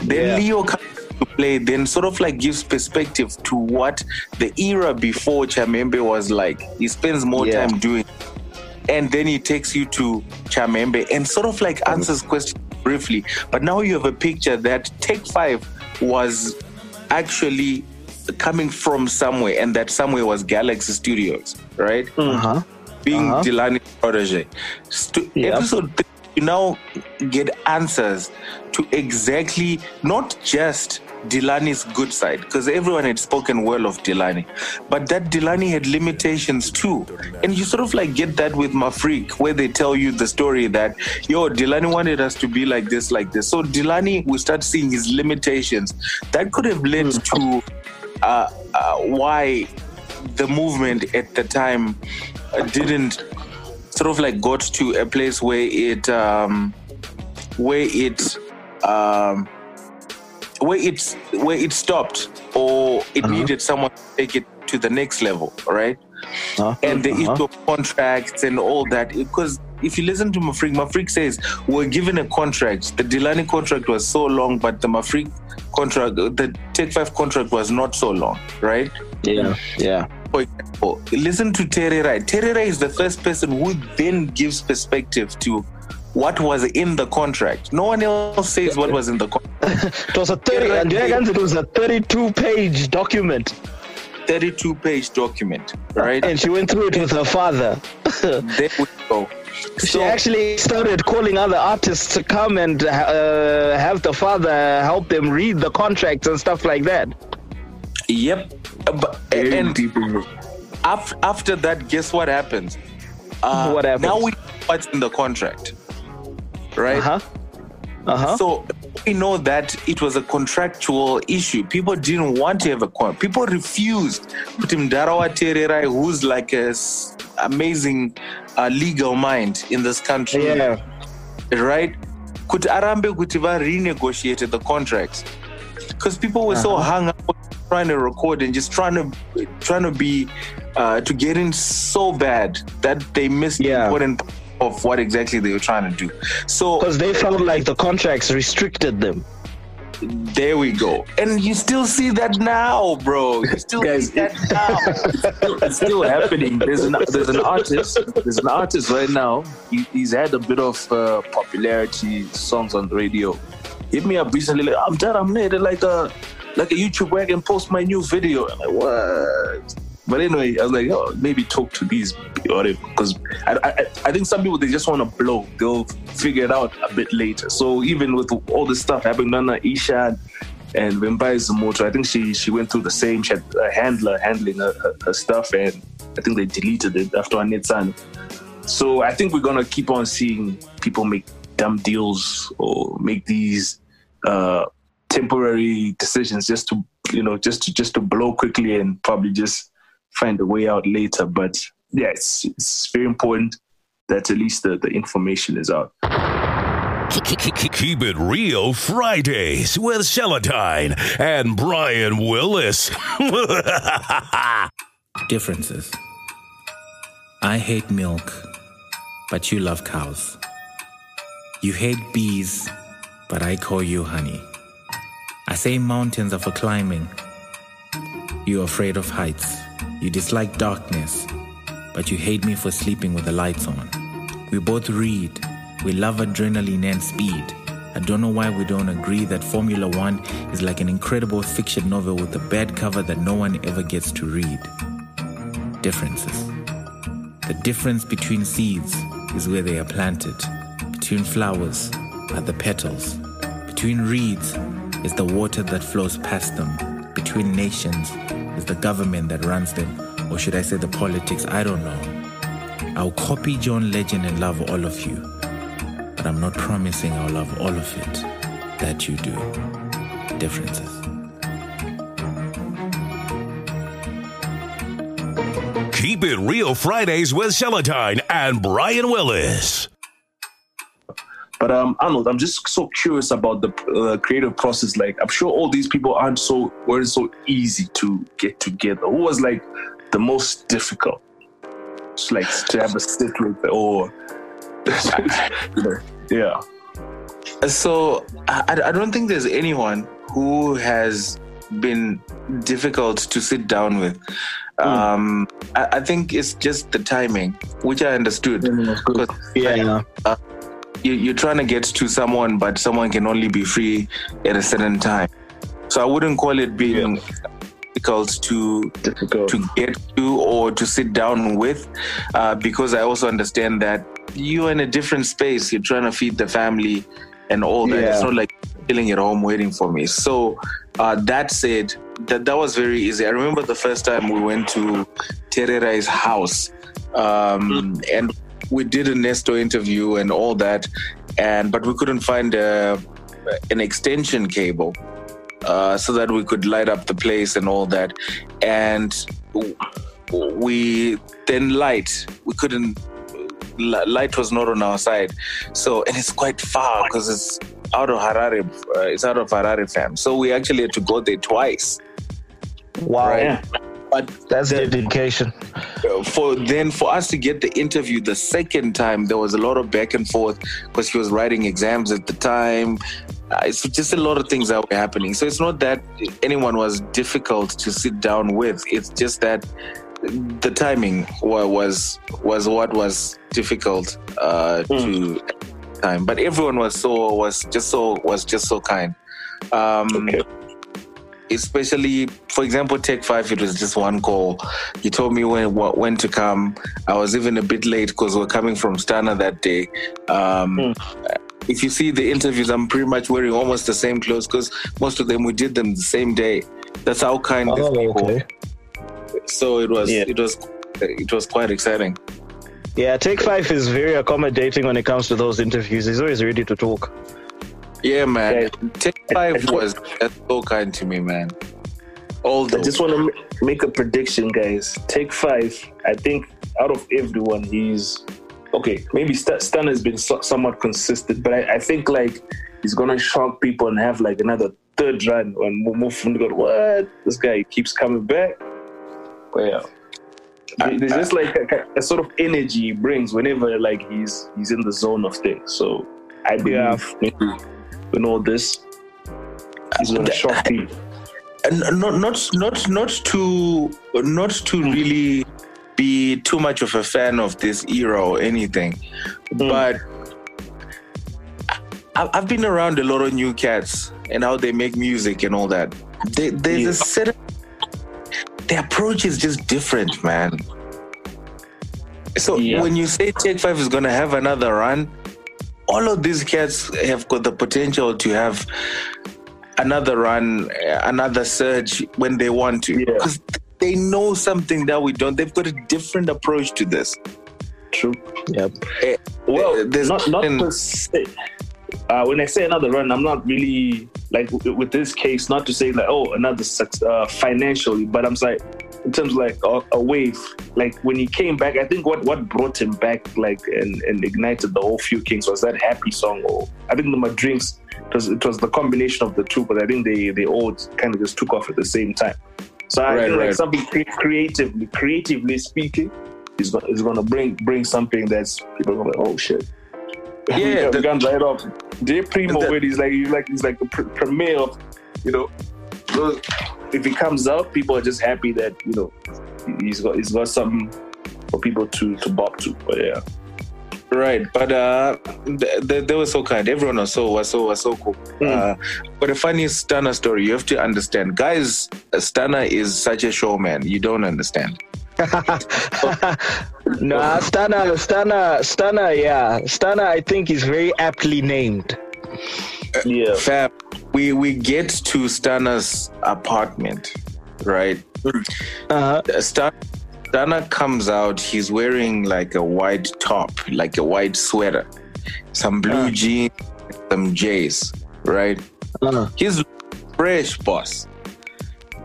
Then Yeah. Leo comes to play, then sort of like gives perspective to what the era before Chamhembe was like. He spends more Yeah. time doing and then he takes you to Chamhembe and sort of like answers questions briefly. But now you have a picture that Take Five was actually coming from somewhere, and that somewhere was Galaxy Studios, right? Uh-huh. Being Uh-huh. Delani's protege. Stu- Yep. Episode three, you now get answers to exactly not just Delani's good side, because everyone had spoken well of Delani, but that Delani had limitations too. And you sort of like get that with Mafriq, where they tell you the story that, yo, Delani wanted us to be like this, like this. So Delani, we start seeing his limitations. That could have led to uh, uh, why the movement at the time uh, didn't sort of like got to a place where it um, where it um, where it's where it stopped or it Uh-huh. needed someone to take it to the next level, right? Uh-huh. And the Uh-huh. issue of contracts and all that, because if you listen to Mafriq, Mafriq says we're given a contract. The Delani contract was so long, but the Mafriq contract, the Take Five contract was not so long, right? Yeah. Yeah. For example, listen to Tererai is the first person who then gives perspective to what was in the contract. No one else says what was in the contract. It was a 30, and yeah, it was a 32 page document. 32 page document, right? And she went through it with her father. there we go. She So- actually started calling other artists to come and uh, have the father help them read the contracts and stuff like that. Yep. Uh, But, and after that, guess what happens? Uh, What happens? Now we know what's in the contract, right? Uh huh. Uh huh. So we know that it was a contractual issue. People didn't want to have a contract. People refused. Mdarawa Tererai, who's like a s- amazing uh, legal mind in this country, Yeah. right? Could Arambe Kutiva renegotiated the contracts? Because people were so hung up trying to record and just trying to trying to be uh, to get in so bad that they missed the important of what exactly they were trying to do. So Because they felt like the contracts restricted them. there we go. And you still see that now, bro. You still Guys, see that now. it's still happening. There's an there's an artist. There's an artist right now. He, he's had a bit of uh, popularity, songs on the radio. Hit me up recently. Like, I'm done. I'm made like a like a YouTube where I can post my new video. I'm like, what? But anyway, I was like, oh, maybe talk to these whatever, because I, I I think some people they just want to blow. They'll figure it out a bit later. So even with all this stuff happening, Nana Isha and Vimbai Zamoto, I think she she went through the same. She had a handler handling her, her, her stuff, and I think they deleted it after Anitsan. So I think we're gonna keep on seeing people make dumb deals or make these uh, temporary decisions just to you know just to just to blow quickly and probably just find a way out later. But yeah, it's it's very important that at least the, the information is out. Keep it real Fridays with Seletine and Brian Willis. Differences. I hate milk, but you love cows. You hate bees, but I call you honey. I say mountains are for climbing. You're afraid of heights. You dislike darkness, but you hate me for sleeping with the lights on. We both read. We love adrenaline and speed. I don't know why we don't agree that Formula One is like an incredible fiction novel with a bad cover that no one ever gets to read. Differences. The difference between seeds is where they are planted. Between flowers are the petals. Between reeds is the water that flows past them. Between nations is the government that runs them. Or should I say the politics? I don't know. I'll copy John Legend and love all of you. But I'm not promising I'll love all of it that you do. Differences. Keep it real Fridays with Seletine and Brian Willis. But um, Arnold, I'm just so curious about the uh, creative process. Like, I'm sure all these people aren't so weren't so easy to get together. Who was like the most difficult? just like to have a sit with or you know, yeah. So I, I don't think there's anyone who has been difficult to sit down with. Um, I, I think it's just the timing, which I understood. Because Yeah. You, you're trying to get to someone, but someone can only be free at a certain time. So I wouldn't call it being difficult to Difficult. to get to or to sit down with, uh, because I also understand that you're in a different space. You're trying to feed the family and all that. It's not like chilling at home waiting for me. So uh, that said, that that was very easy. I remember the first time we went to Tererai's house, um, and we did a Nesto interview and all that, and but we couldn't find a, an extension cable uh, so that we could light up the place and all that. And w- we then light. We couldn't. Light was not on our side, so and it's quite far because it's out of Harare. Uh, it's out of Harare, fam. So we actually had to go there twice. Wow. Right. But That's dedication. for then for us to get the interview the second time there was a lot of back and forth because he was writing exams at the time. Uh, it's just a lot of things that were happening. So it's not that anyone was difficult to sit down with. It's just that the timing was was what was difficult uh, to time. But everyone was so was just so was just so kind. Um Okay. Especially for example take 5 it was just one call he told me when wh- when to come i was even a bit late because we're coming from stana that day um if you see the interviews i'm pretty much wearing almost the same clothes because most of them we did them the same day that's how kind these Oh, people okay. so it was Yeah. it was it was quite exciting Yeah, Take Five is very accommodating when it comes to those interviews. He's always ready to talk. Yeah man Yeah. tech 5 was that's so kind to me man although I just want to make a prediction, guys. Take five. I think out of everyone, he's okay. Maybe St- Stan has been so- somewhat consistent, but I, I think like he's gonna shock people and have like another third run and move- move from go. What this guy keeps coming back. Well, yeah. There- There's just like a, a sort of energy he brings whenever like he's he's in the zone of things. So I mm-hmm. believe maybe in all this, he's gonna shock people. and not not not not to not to really be too much of a fan of this era or anything, hmm. but I, I've been around a lot of new cats and how they make music and all that. They, there's Yeah. a set of the approach is just different, man. So Yeah. when you say Take Five is gonna have another run, all of these cats have got the potential to have another run, uh, another surge when they want to, Yeah. because they know something that we don't. They've got a different approach to this. True. Yep. Eh, Well, there's not not nothing- per se. Uh, when I say another run, I'm not really like w- with this case, not to say like oh another suc- uh, financially, but I'm saying in terms of like a, a wave. Like when he came back, I think what what brought him back like and, and ignited the whole Few Kings was that happy song. Or I think the Madrinks it was it was the combination of the two, but I think they they all kind of just took off at the same time. So I Right, think like something cre- creatively, creatively speaking, is going is going to bring bring something that's people to be like, oh shit. Yeah, the- can right off. J Primo, the- he's like he's like he's like the pr- premier of, you know, those, if he comes out, people are just happy that you know he's got he's got something for people to to bop to. But yeah, Right, but uh, they, they, they were so kind. Everyone was so was so was so cool. Uh, but the funniest Stana story, you have to understand, guys. Stana is such a showman. You don't understand. Nah, Stana, Stana, Stana, yeah. Stana, I think is very aptly named. Yeah, Fam, we we get to Stana's apartment, right? Uh-huh. Stan, Stunner comes out. He's wearing like a white top, like a white sweater, some blue Uh. jeans, some J's, right? Uh-huh. He's fresh, boss.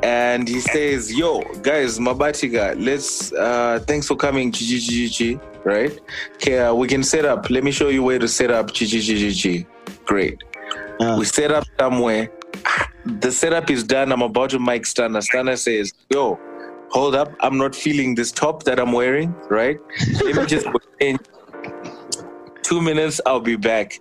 And he says, Yo, guys, Mabatiga, let's, uh, thanks for coming, Chichi Chichi Chi, right? Okay, uh, we can set up. Let me show you where to set up, Chichi Chichi Chi. Great. Uh. We set up somewhere. The setup is done. I'm about to mic Stunner. Stunner says, Yo, hold up, I'm not feeling this top that I'm wearing, right? Let me just in two minutes, I'll be back.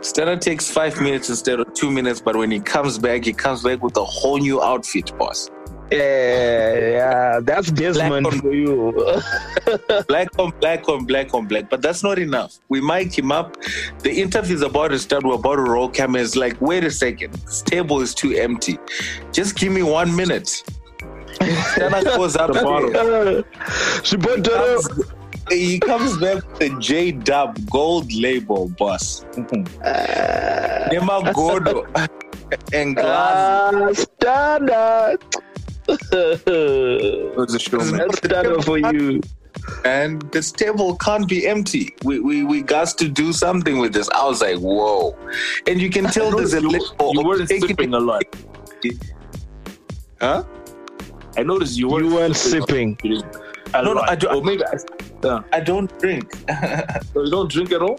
Stella takes five minutes instead of two minutes, but when he comes back, he comes back with a whole new outfit, boss. Yeah, yeah, that's Desmond black on- for you. black on black on black on black. But that's not enough. We mic him up. The interview is about to start. We're about to roll cameras. Like, wait a second. This table is too empty. Just give me one minute. Stella goes up. she put the he comes back with the J Dub gold label, boss. Nema Godo and glass. ah, standard. Was a show, man. That's standard for you. and this table can't be empty. We we we got to do something with this. I was like, whoa, and you can tell there's a little. you weren't sipping a lot. Huh? I noticed you weren't, You weren't sipping sipping. No, no. I don't- Or maybe I, uh, I don't drink. you don't drink at all.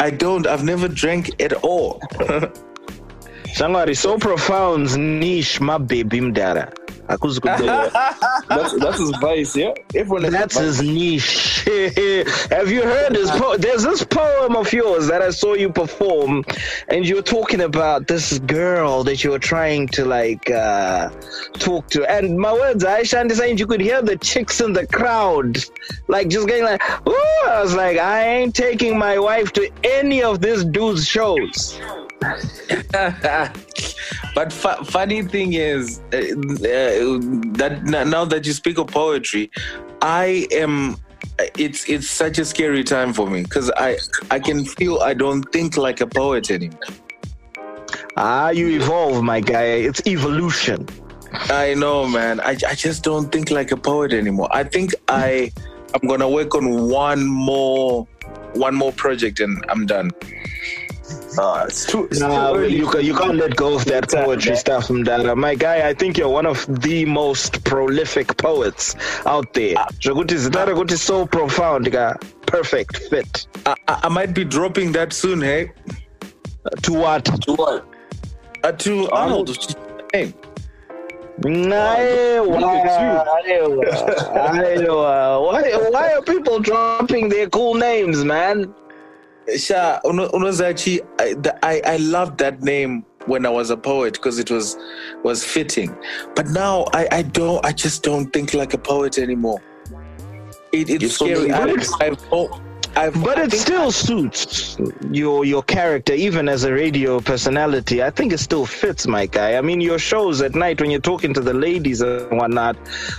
I don't. I've never drank at all. Somebody so profound, niche, my baby mdara. Akuzi kudela. That's that's his vice, yeah. Everyone That's his niche. Have you heard this? Po- There's this poem of yours that I saw you perform, and you were talking about this girl that you were trying to like uh, talk to. And my words, Aisha, and saying you could hear the chicks in the crowd, like just going like, "Ooh!" I was like, I ain't taking my wife to any of this dude's shows. but fu- funny thing is uh, uh, that now that you speak of poetry, I am. It's it's such a scary time for me because I I can feel I don't think like a poet anymore. Ah, you evolve, my guy. It's evolution. I know, man. I, I just don't think like a poet anymore. I think I I'm gonna work on one more one more project and I'm done. Uh, it's too, it's Nah, too early. you, you can't let go of that poetry stuff from Dada. My guy, I think you're one of the most prolific poets out there. Zvokuti zita so profound, ka. perfect fit. I, I, I might be dropping that soon, hey. To what? To what? Uh, to Arnold. Hey, Nah, why, why are people dropping their cool names, man? Sha, Uno- Unozachi, I, I I loved that name when I was a poet because it was was fitting. But now I, I don't I just don't think like a poet anymore. It, it's You're so scary. I, limited. I've, I've, But I it still suits your your character, even as a radio personality. I think it still fits, my guy. I mean, your shows at night when you're talking to the ladies and whatnot.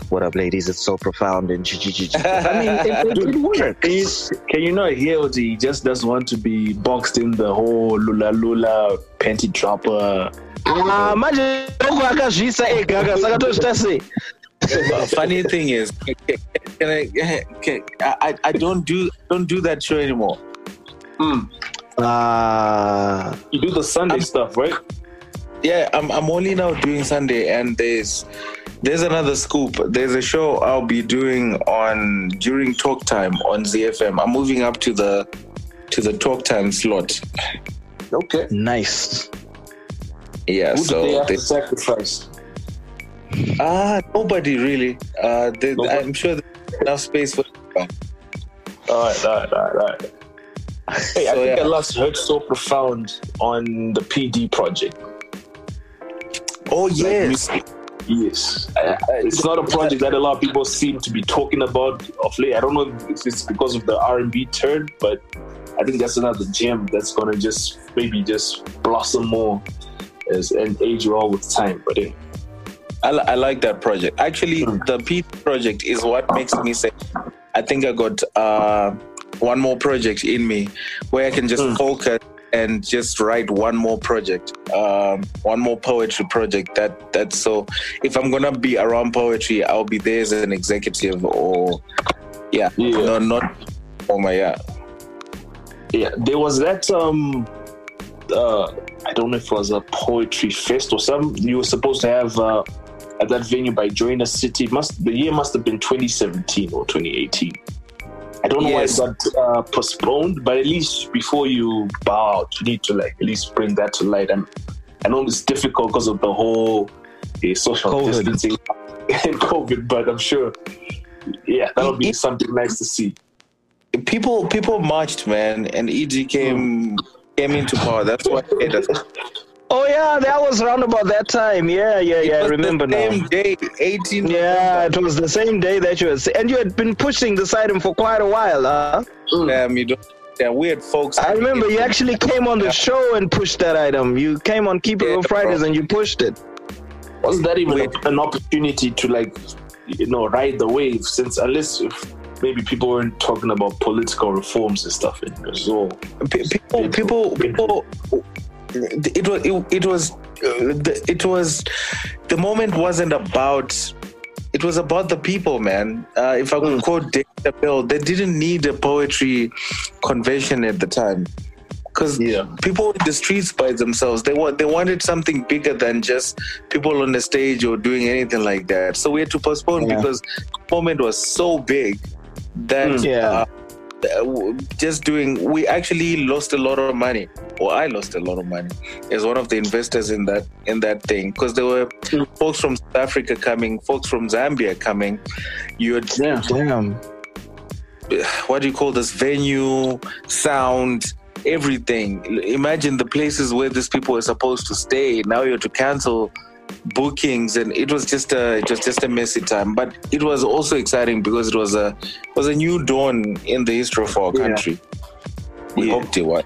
What up, ladies? It's so profound and I mean, it, it, it Can you, works. can you not hear what he just doesn't want to be boxed in the whole lula lula panty dropper? Ah, manje ndogo akazvisa ega akasakatozvita sei funny thing is, can, can I, can, I I don't do don't do that show anymore. Mm. Ah, You do the Sunday stuff, right? Yeah, I'm I'm only now doing Sunday, and there's there's another scoop. There's a show I'll be doing on during talk time on ZFM. I'm moving up to the to the talk time slot. Okay. nice. Yeah, Who so they have to they- sacrifice? Ah nobody really. Uh, they, Nobody? I'm sure there's enough space for. All right, all right, all right, all right. Hey, I think yeah. I last heard so profound on the PD project. Oh yes, music. Yes, I- I- it's not a project that a lot of people seem to be talking about of late. I don't know if it's because of the R and B turn, but I think that's another gem that's gonna just maybe just blossom more as and age well with time. But yeah, I, I like that project. Actually, Hmm. the P project is what makes me say, I think I got uh, one more project in me where I can just Hmm. focus and just write one more project, um, one more poetry project. That that's so. If I'm gonna be around poetry, I'll be there as an executive or, yeah, Yeah. no, not oh my yeah. yeah. There was that um, uh, I don't know if it was a poetry fest or something. You were supposed to have uh, at that venue by Joina City. Must the year must have been 2017 or 2018. I don't know Yes. why it got uh, postponed, but at least before you bow out, you need to like at least bring that to light. And I know it's difficult because of the whole uh, social COVID. distancing. in COVID, but I'm sure, yeah, that would be something nice to see. People people marched, man, and ED came came into power. That's it is. Oh yeah, that was around about that time. Yeah, yeah, yeah. I was remember the same now. day, 18. Yeah, it was the same day that you had, and you had been pushing this item for quite a while, huh? Mm. Damn, you don't. Yeah, weird folks. I remember you actually came on the show and pushed that item. You came on Keep It Yeah, Real Fridays bro. and you pushed it. Wasn't that even Wait. an opportunity to like, you know, ride the wave? Since unless if maybe people weren't talking about political reforms and stuff, in was all people people people it was it, it was uh, the, it was the moment wasn't about it was about the people man uh, if i could quote Dave Chappelle, they didn't need a poetry convention at the time because Yeah. people in the streets by themselves they want they wanted something bigger than just people on the stage or doing anything like that so we had to postpone Yeah. because the moment was so big that Mm. Yeah. uh, uh, w- Uh, just doing we actually lost a lot of money or i lost a lot of money as one of the investors in that in that thing because there were mm. folks from south africa coming folks from zambia coming you're yeah. Damn. what do you call this venue sound everything imagine the places where these people were supposed to stay now you have to cancel bookings and it was just a it was just a messy time but it was also exciting because it was a it was a new dawn in the history of our Yeah. country we Yeah. hoped it was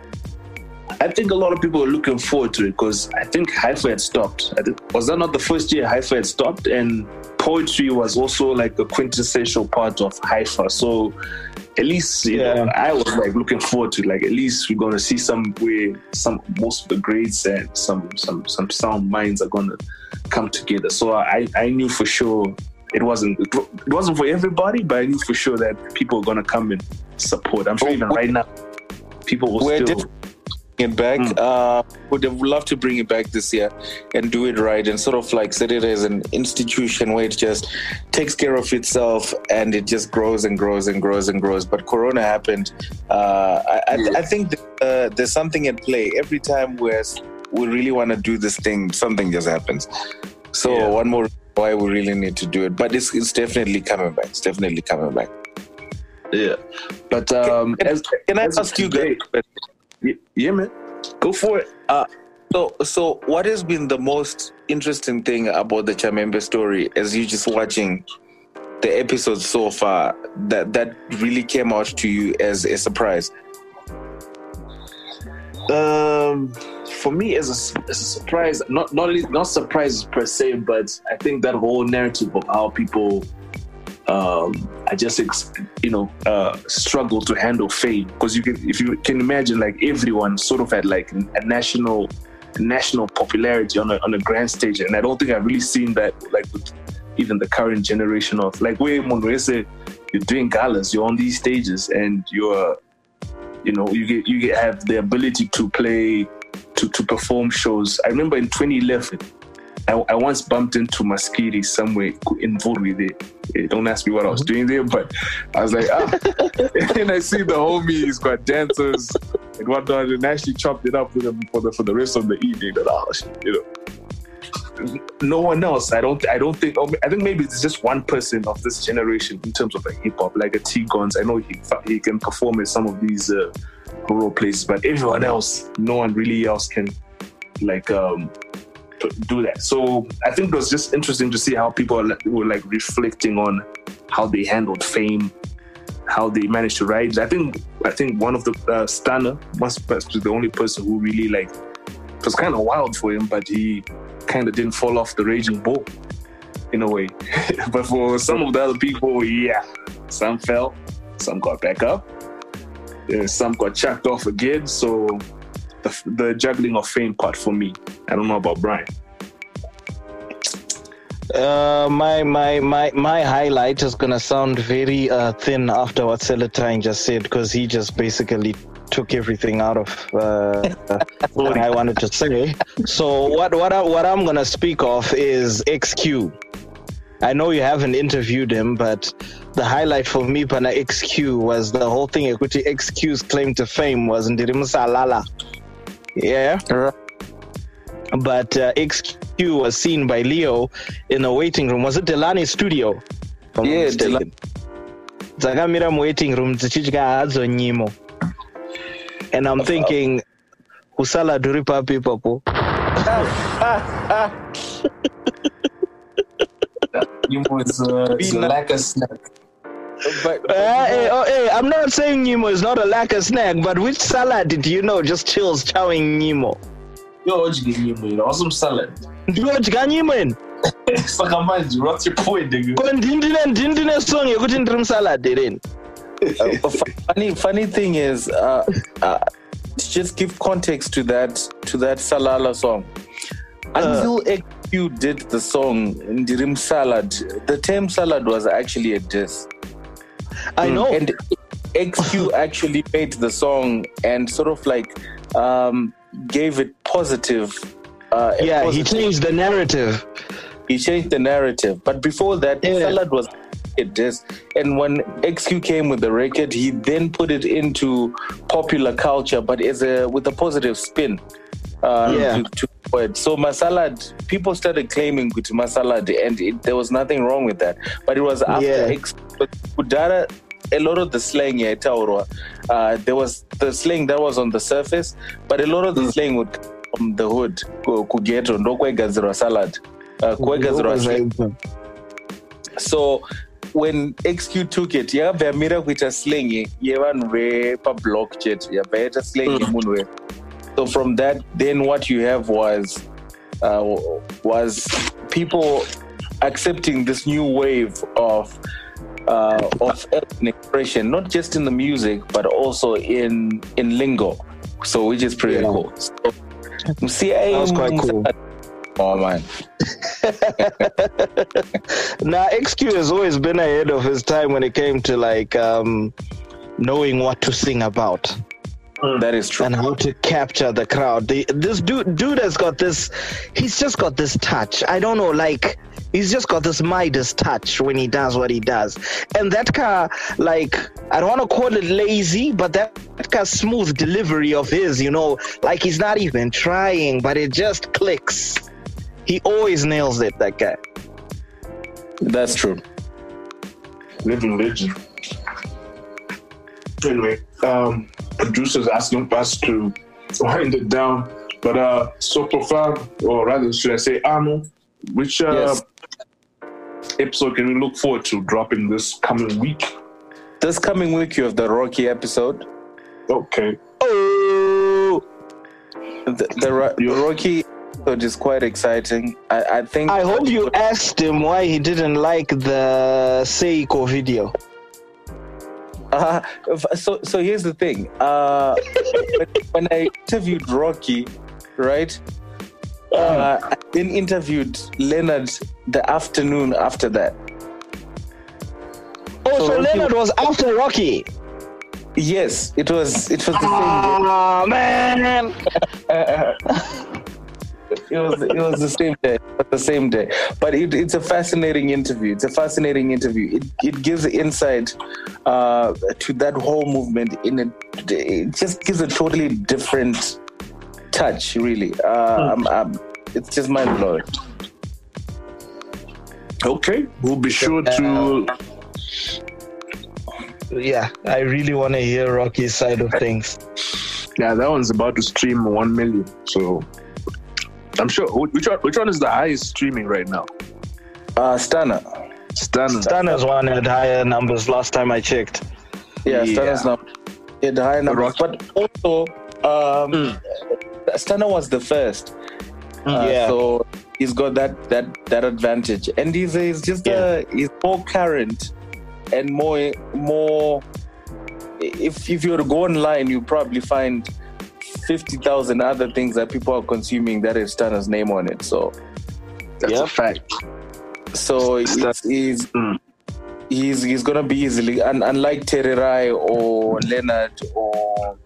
I think a lot of people are looking forward to it because I think HIFA had stopped. I think, was that not the first year HIFA had stopped? And poetry was also like a quintessential part of HIFA. So at least you know, I was like looking forward to like at least we're gonna see some way some most of the grades and some some some sound minds are gonna come together. So I I knew for sure it wasn't it wasn't for everybody, but I knew for sure that people are gonna come and support. I'm sure oh, even right now people will We're still def- it back. Uh, would have loved to bring it back this year and do it right and sort of like set it as an institution where it just takes care of itself and it just grows and grows and grows and grows. But Corona happened. Uh, I, I, I think that, uh, there's something at play every time we're, we really want to do this thing. Something just happens. So Yeah. one more why we really need to do it. But it's, it's definitely coming back. It's definitely coming back. Yeah, but um, Can- as, Can I as ask you guys? Yeah, man, go for it. So, so what has been the most interesting thing about the Chamhembe story as you just watching the episodes so far that that really came out to you as a surprise? Um, for me, as a, as a surprise, not not not surprises per se, but I think that whole narrative of how people, um, I just ex- you know, uh, struggle to handle fame. Because you can, if you can imagine, like everyone sort of had like a national national popularity on a on a grand stage, and I don't think I've really seen that like with even the current generation of like where Monrese, you're doing galas, you're on these stages, and you're you know you get you get have the ability to play to to perform shows. I remember in 2011 i, I once bumped into maskiri somewhere in there Eh, don't ask me what i was doing there but i was like ah and i see the homie he's got dancers and whatnot and actually chopped it up with him for the for the rest of the evening that oh shit, you know no one else. I don't. I don't think. oh, I think maybe it's just one person of this generation in terms of like hip hop, like a T Guns. I know he he can perform at some of these uh, rural places, but everyone else, no one really else can like um do that. So I think it was just interesting to see how people were like reflecting on how they handled fame, how they managed to rise. I think I think one of the uh, Stunner must must the only person who really like it was kind of wild for him, but he kind of didn't fall off the raging bull in a way. but for some of the other people, yeah, some fell, some got back up, some got chucked off again. So the, the juggling of fame part for me. I don't know about Brian. Uh, my my my my highlight is gonna sound very uh, thin after what Seletine just said because he just basically took everything out of uh, what I wanted to say. So what what I, what I'm gonna speak of is XQ. I know you haven't interviewed him, but the highlight for me, Pana XQ, was the whole thing. Equity XQ's claim to fame was Ndirimu Salala. Yeah. But uh, XQ XQ was seen by Leo in a waiting room. Was it Delani's studio? If I'm not Yeah, mistaken. dzakamira muwaiting room dzichidya hadzo nyimo and i'm thinking usalad uri papi ipapo Nemo is uh, it's a lack of snack. But, but Uh, hey, oh, hey, i'm not saying nemo is not a lack of snack but which salad do you know just chills chowing nemo? Yo, what you get Nemo? You know, awesome salad. ndinodya nyimo eni Saka manje, what's your point, nigga? ko ndindine ndindine song yekuti ndiri musalad reni uh, funny funny thing is uh, uh, to just give context to that to that salala song. Until xq did the song ndirim salad the term salad was actually a diss i know and xq actually made the song and sort of like um, gave it positive uh, yeah he changed the narrative he changed the narrative. But before that, Yeah. Salad was a diss. And when XQ came with the record, he then put it into popular culture, but as a with a positive spin. Uh, Yeah. to, to. So Masalad, people started claiming with Masalad, and it, there was nothing wrong with that. But it was after Yeah. X, Kudara, a lot of the slang yeah, Taurua, uh, there was the slang that was on the surface, but a lot of the slang would come from the hood, ku- kugeto, ndokwegadzirwa salad. Uh, kwegadzirwa slang. so when xq took it yakabva yamira kuita slang yevanhu vepablock chet yabva yaita slang yemunhu we so from that then what you have was uh, was people accepting this new wave of uh, of expression not just in the music but also in in lingo so which is pretty Yeah. cool so see That was quite cool. oh man Now, XQ has always been ahead of his time when it came to like um, knowing what to sing about that is true and how to capture the crowd. The, this dude, dude has got this. He's just got this touch. I don't know, like he's just got this Midas touch when he does what he does. And that car, like I don't want to call it lazy, but that, that car smooth delivery of his, you know, like he's not even trying, but it just clicks. He always nails it. That guy. that's true living legend. Anyway, um, producers asking us to wind it down, but uh, so profound, or rather, should I say, Arno, which uh, Yes. episode can we look forward to dropping this coming week? This coming week, you have the Rocky episode. Okay, Oh. The, the, the Rocky episode is quite exciting. I, I think. I hope you asked him why he didn't like the Seiko video. Uh, so, so here's the thing. Uh, when, when I interviewed Rocky, right? Uh, I then interviewed Leonard the afternoon after that. Oh, so, So Rocky- Leonard was after Rocky. Yes, it was. It was the same. Oh man! day. It was. It was the same day. It the same day. But it, it's a fascinating interview. It's a fascinating interview. It it gives insight uh, to that whole movement. In a, it just gives a totally different touch. Really, uh, I'm, I'm, it's just mind blowing. okay, we'll be sure to. Yeah, I really want to hear Rocky's side of things. Yeah, that one's about to stream one million. So I'm sure. Which one? Which one is the highest streaming right now? Uh, Stunner. Stunner. Stunner's one had higher numbers last time I checked. Yeah, Yeah. Stunner's not yeah, the high numbers, but also um, Stunner was the first. Uh, Yeah. So he's got that that that advantage, and he's he's just uh, he's more current and more more. If if you were to go online, you probably find fifty thousand other things that people are consuming that has Stunner's name on it. So That's Yep. a fact. so he's he's, Mm. he's he's gonna be easily un, unlike Tererai or Leonard or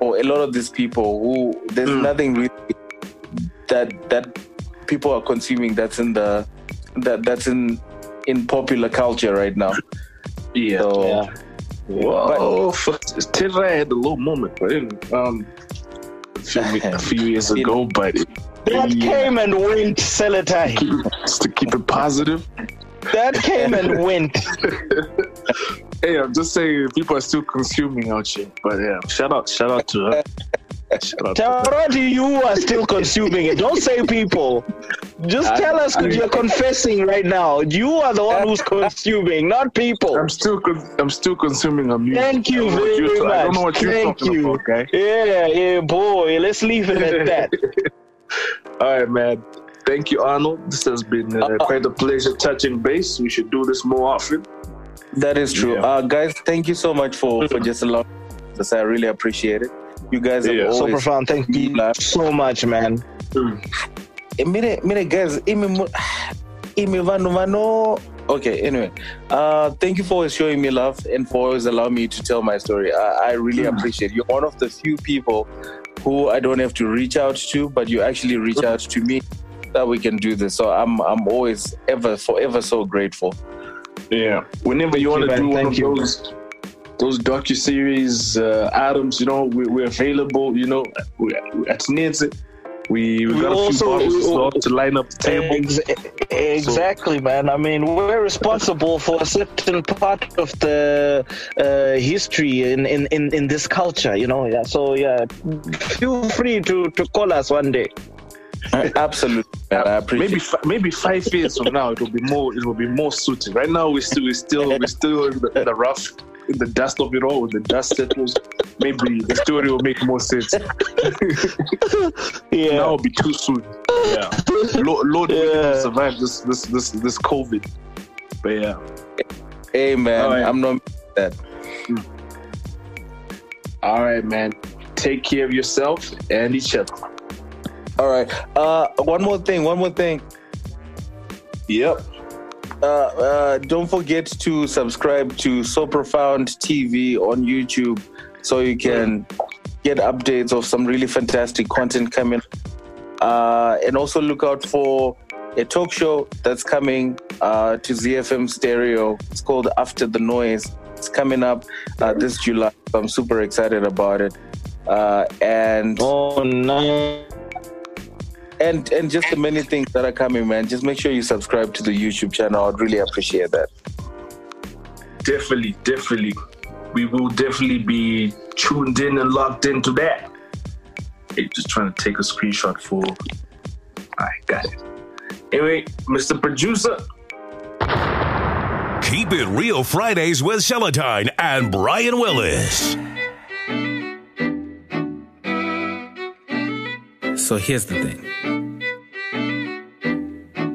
or a lot of these people who there's Mm. nothing really that that people are consuming that's in the that that's in in popular culture right now. Yeah. So Yeah. Whoa, Terra had a low moment, but anyway, um, a few, a few years ago, but That came and went, Seletine. Just to keep it positive. That came and went. Hey, I'm just saying people are still consuming out here. But yeah, shout out, shout out to her. Shout out to her. Tarati, you are still consuming it. Don't say people. Just tell us because you're confessing right now. You are the one who's consuming, not people. I'm still, con- I'm still consuming her music. Thank you I don't know very you're- much. I don't know what you're Thank talking you. about, guy. Yeah, yeah, boy. Let's leave it at that. All right, man. Thank you, Arnold. This has been uh, quite a pleasure touching base. We should do this more often. That is true. Yeah. Uh, guys, thank you so much for, for just allowing us. I really appreciate it. You guys have Yeah. So always profound. Thank you so much, man. Eh, mire, mire guys, imi, mu- imi vanu vano. Okay, anyway, uh, thank you for always showing me love and for always allowing me to tell my story. I, I really appreciate it. You're one of the few people who I don't have to reach out to, but you actually reach out to me that we can do this. So I'm I'm always ever forever so grateful. Yeah. Whenever you want to do one Thank of you. those those docu series uh, items, you know, we, we're available. You know, we, at Nidze, we we We got a few bottles to line up the table. Ex- exactly, man. I mean, we're responsible for a certain part of the uh, history in, in, in, in this culture, you know. Yeah. So yeah, feel free to, to call us one day. Absolutely, man. I appreciate. Maybe maybe five years from now, it will be more. It will be more suited. Right now, we still we still we still in the, in the rough, in the dust of it all. When the dust settles, maybe the story will make more sense. Yeah. Now it'll be too soon. Yeah. Lord, Lord Yeah. survive this this this this COVID. But yeah. Hey, man, right. I'm not that. All right, man. Take care of yourself and each other. All right. Uh, one more thing. One more thing. Yep. Uh, uh, don't forget to subscribe to So Profound TV on YouTube so you can get updates of some really fantastic content coming. Uh, and also look out for a talk show that's coming uh, to ZFM Stereo. It's called After the Noise. It's coming up uh, this July. I'm super excited about it. Uh, and Oh, nice. And and just the many things that are coming, man. Just make sure you subscribe to the YouTube channel. I'd really appreciate that. Definitely, definitely. We will definitely be tuned in and locked into that. Hey, just trying to take a screenshot for. I got it. Anyway, Mr. Producer, Keep it real Fridays with Seletine and Brian Willis. So here's the thing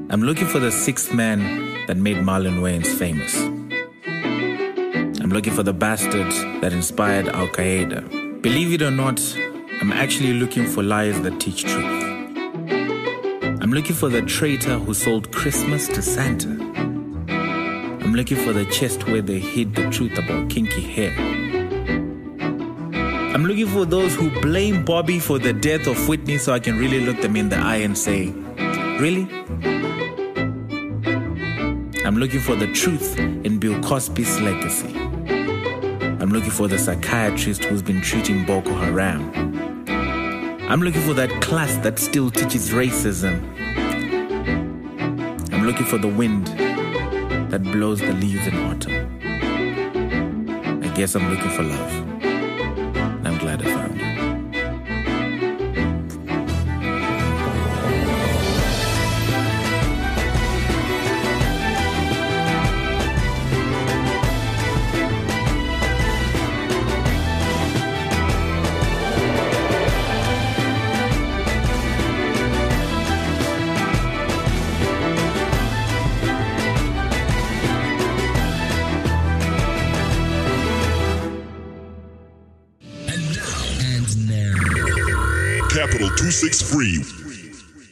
I'm looking for the sixth man that made Marlon Wayans famous. I'm looking for the bastard that inspired Al Qaeda. Believe it or not, I'm actually looking for liars that teach truth. I'm looking for the traitor who sold Christmas to Santa. I'm looking for the chest where they hid the truth about kinky hair. I'm looking for those who blame Bobby for the death of Whitney so I can really look them in the eye and say, Really? I'm looking for the truth in Bill Cosby's legacy. I'm looking for the psychiatrist who's been treating Boko Haram. I'm looking for that class that still teaches racism. I'm looking for the wind that blows the leaves in autumn. I guess I'm looking for love. 263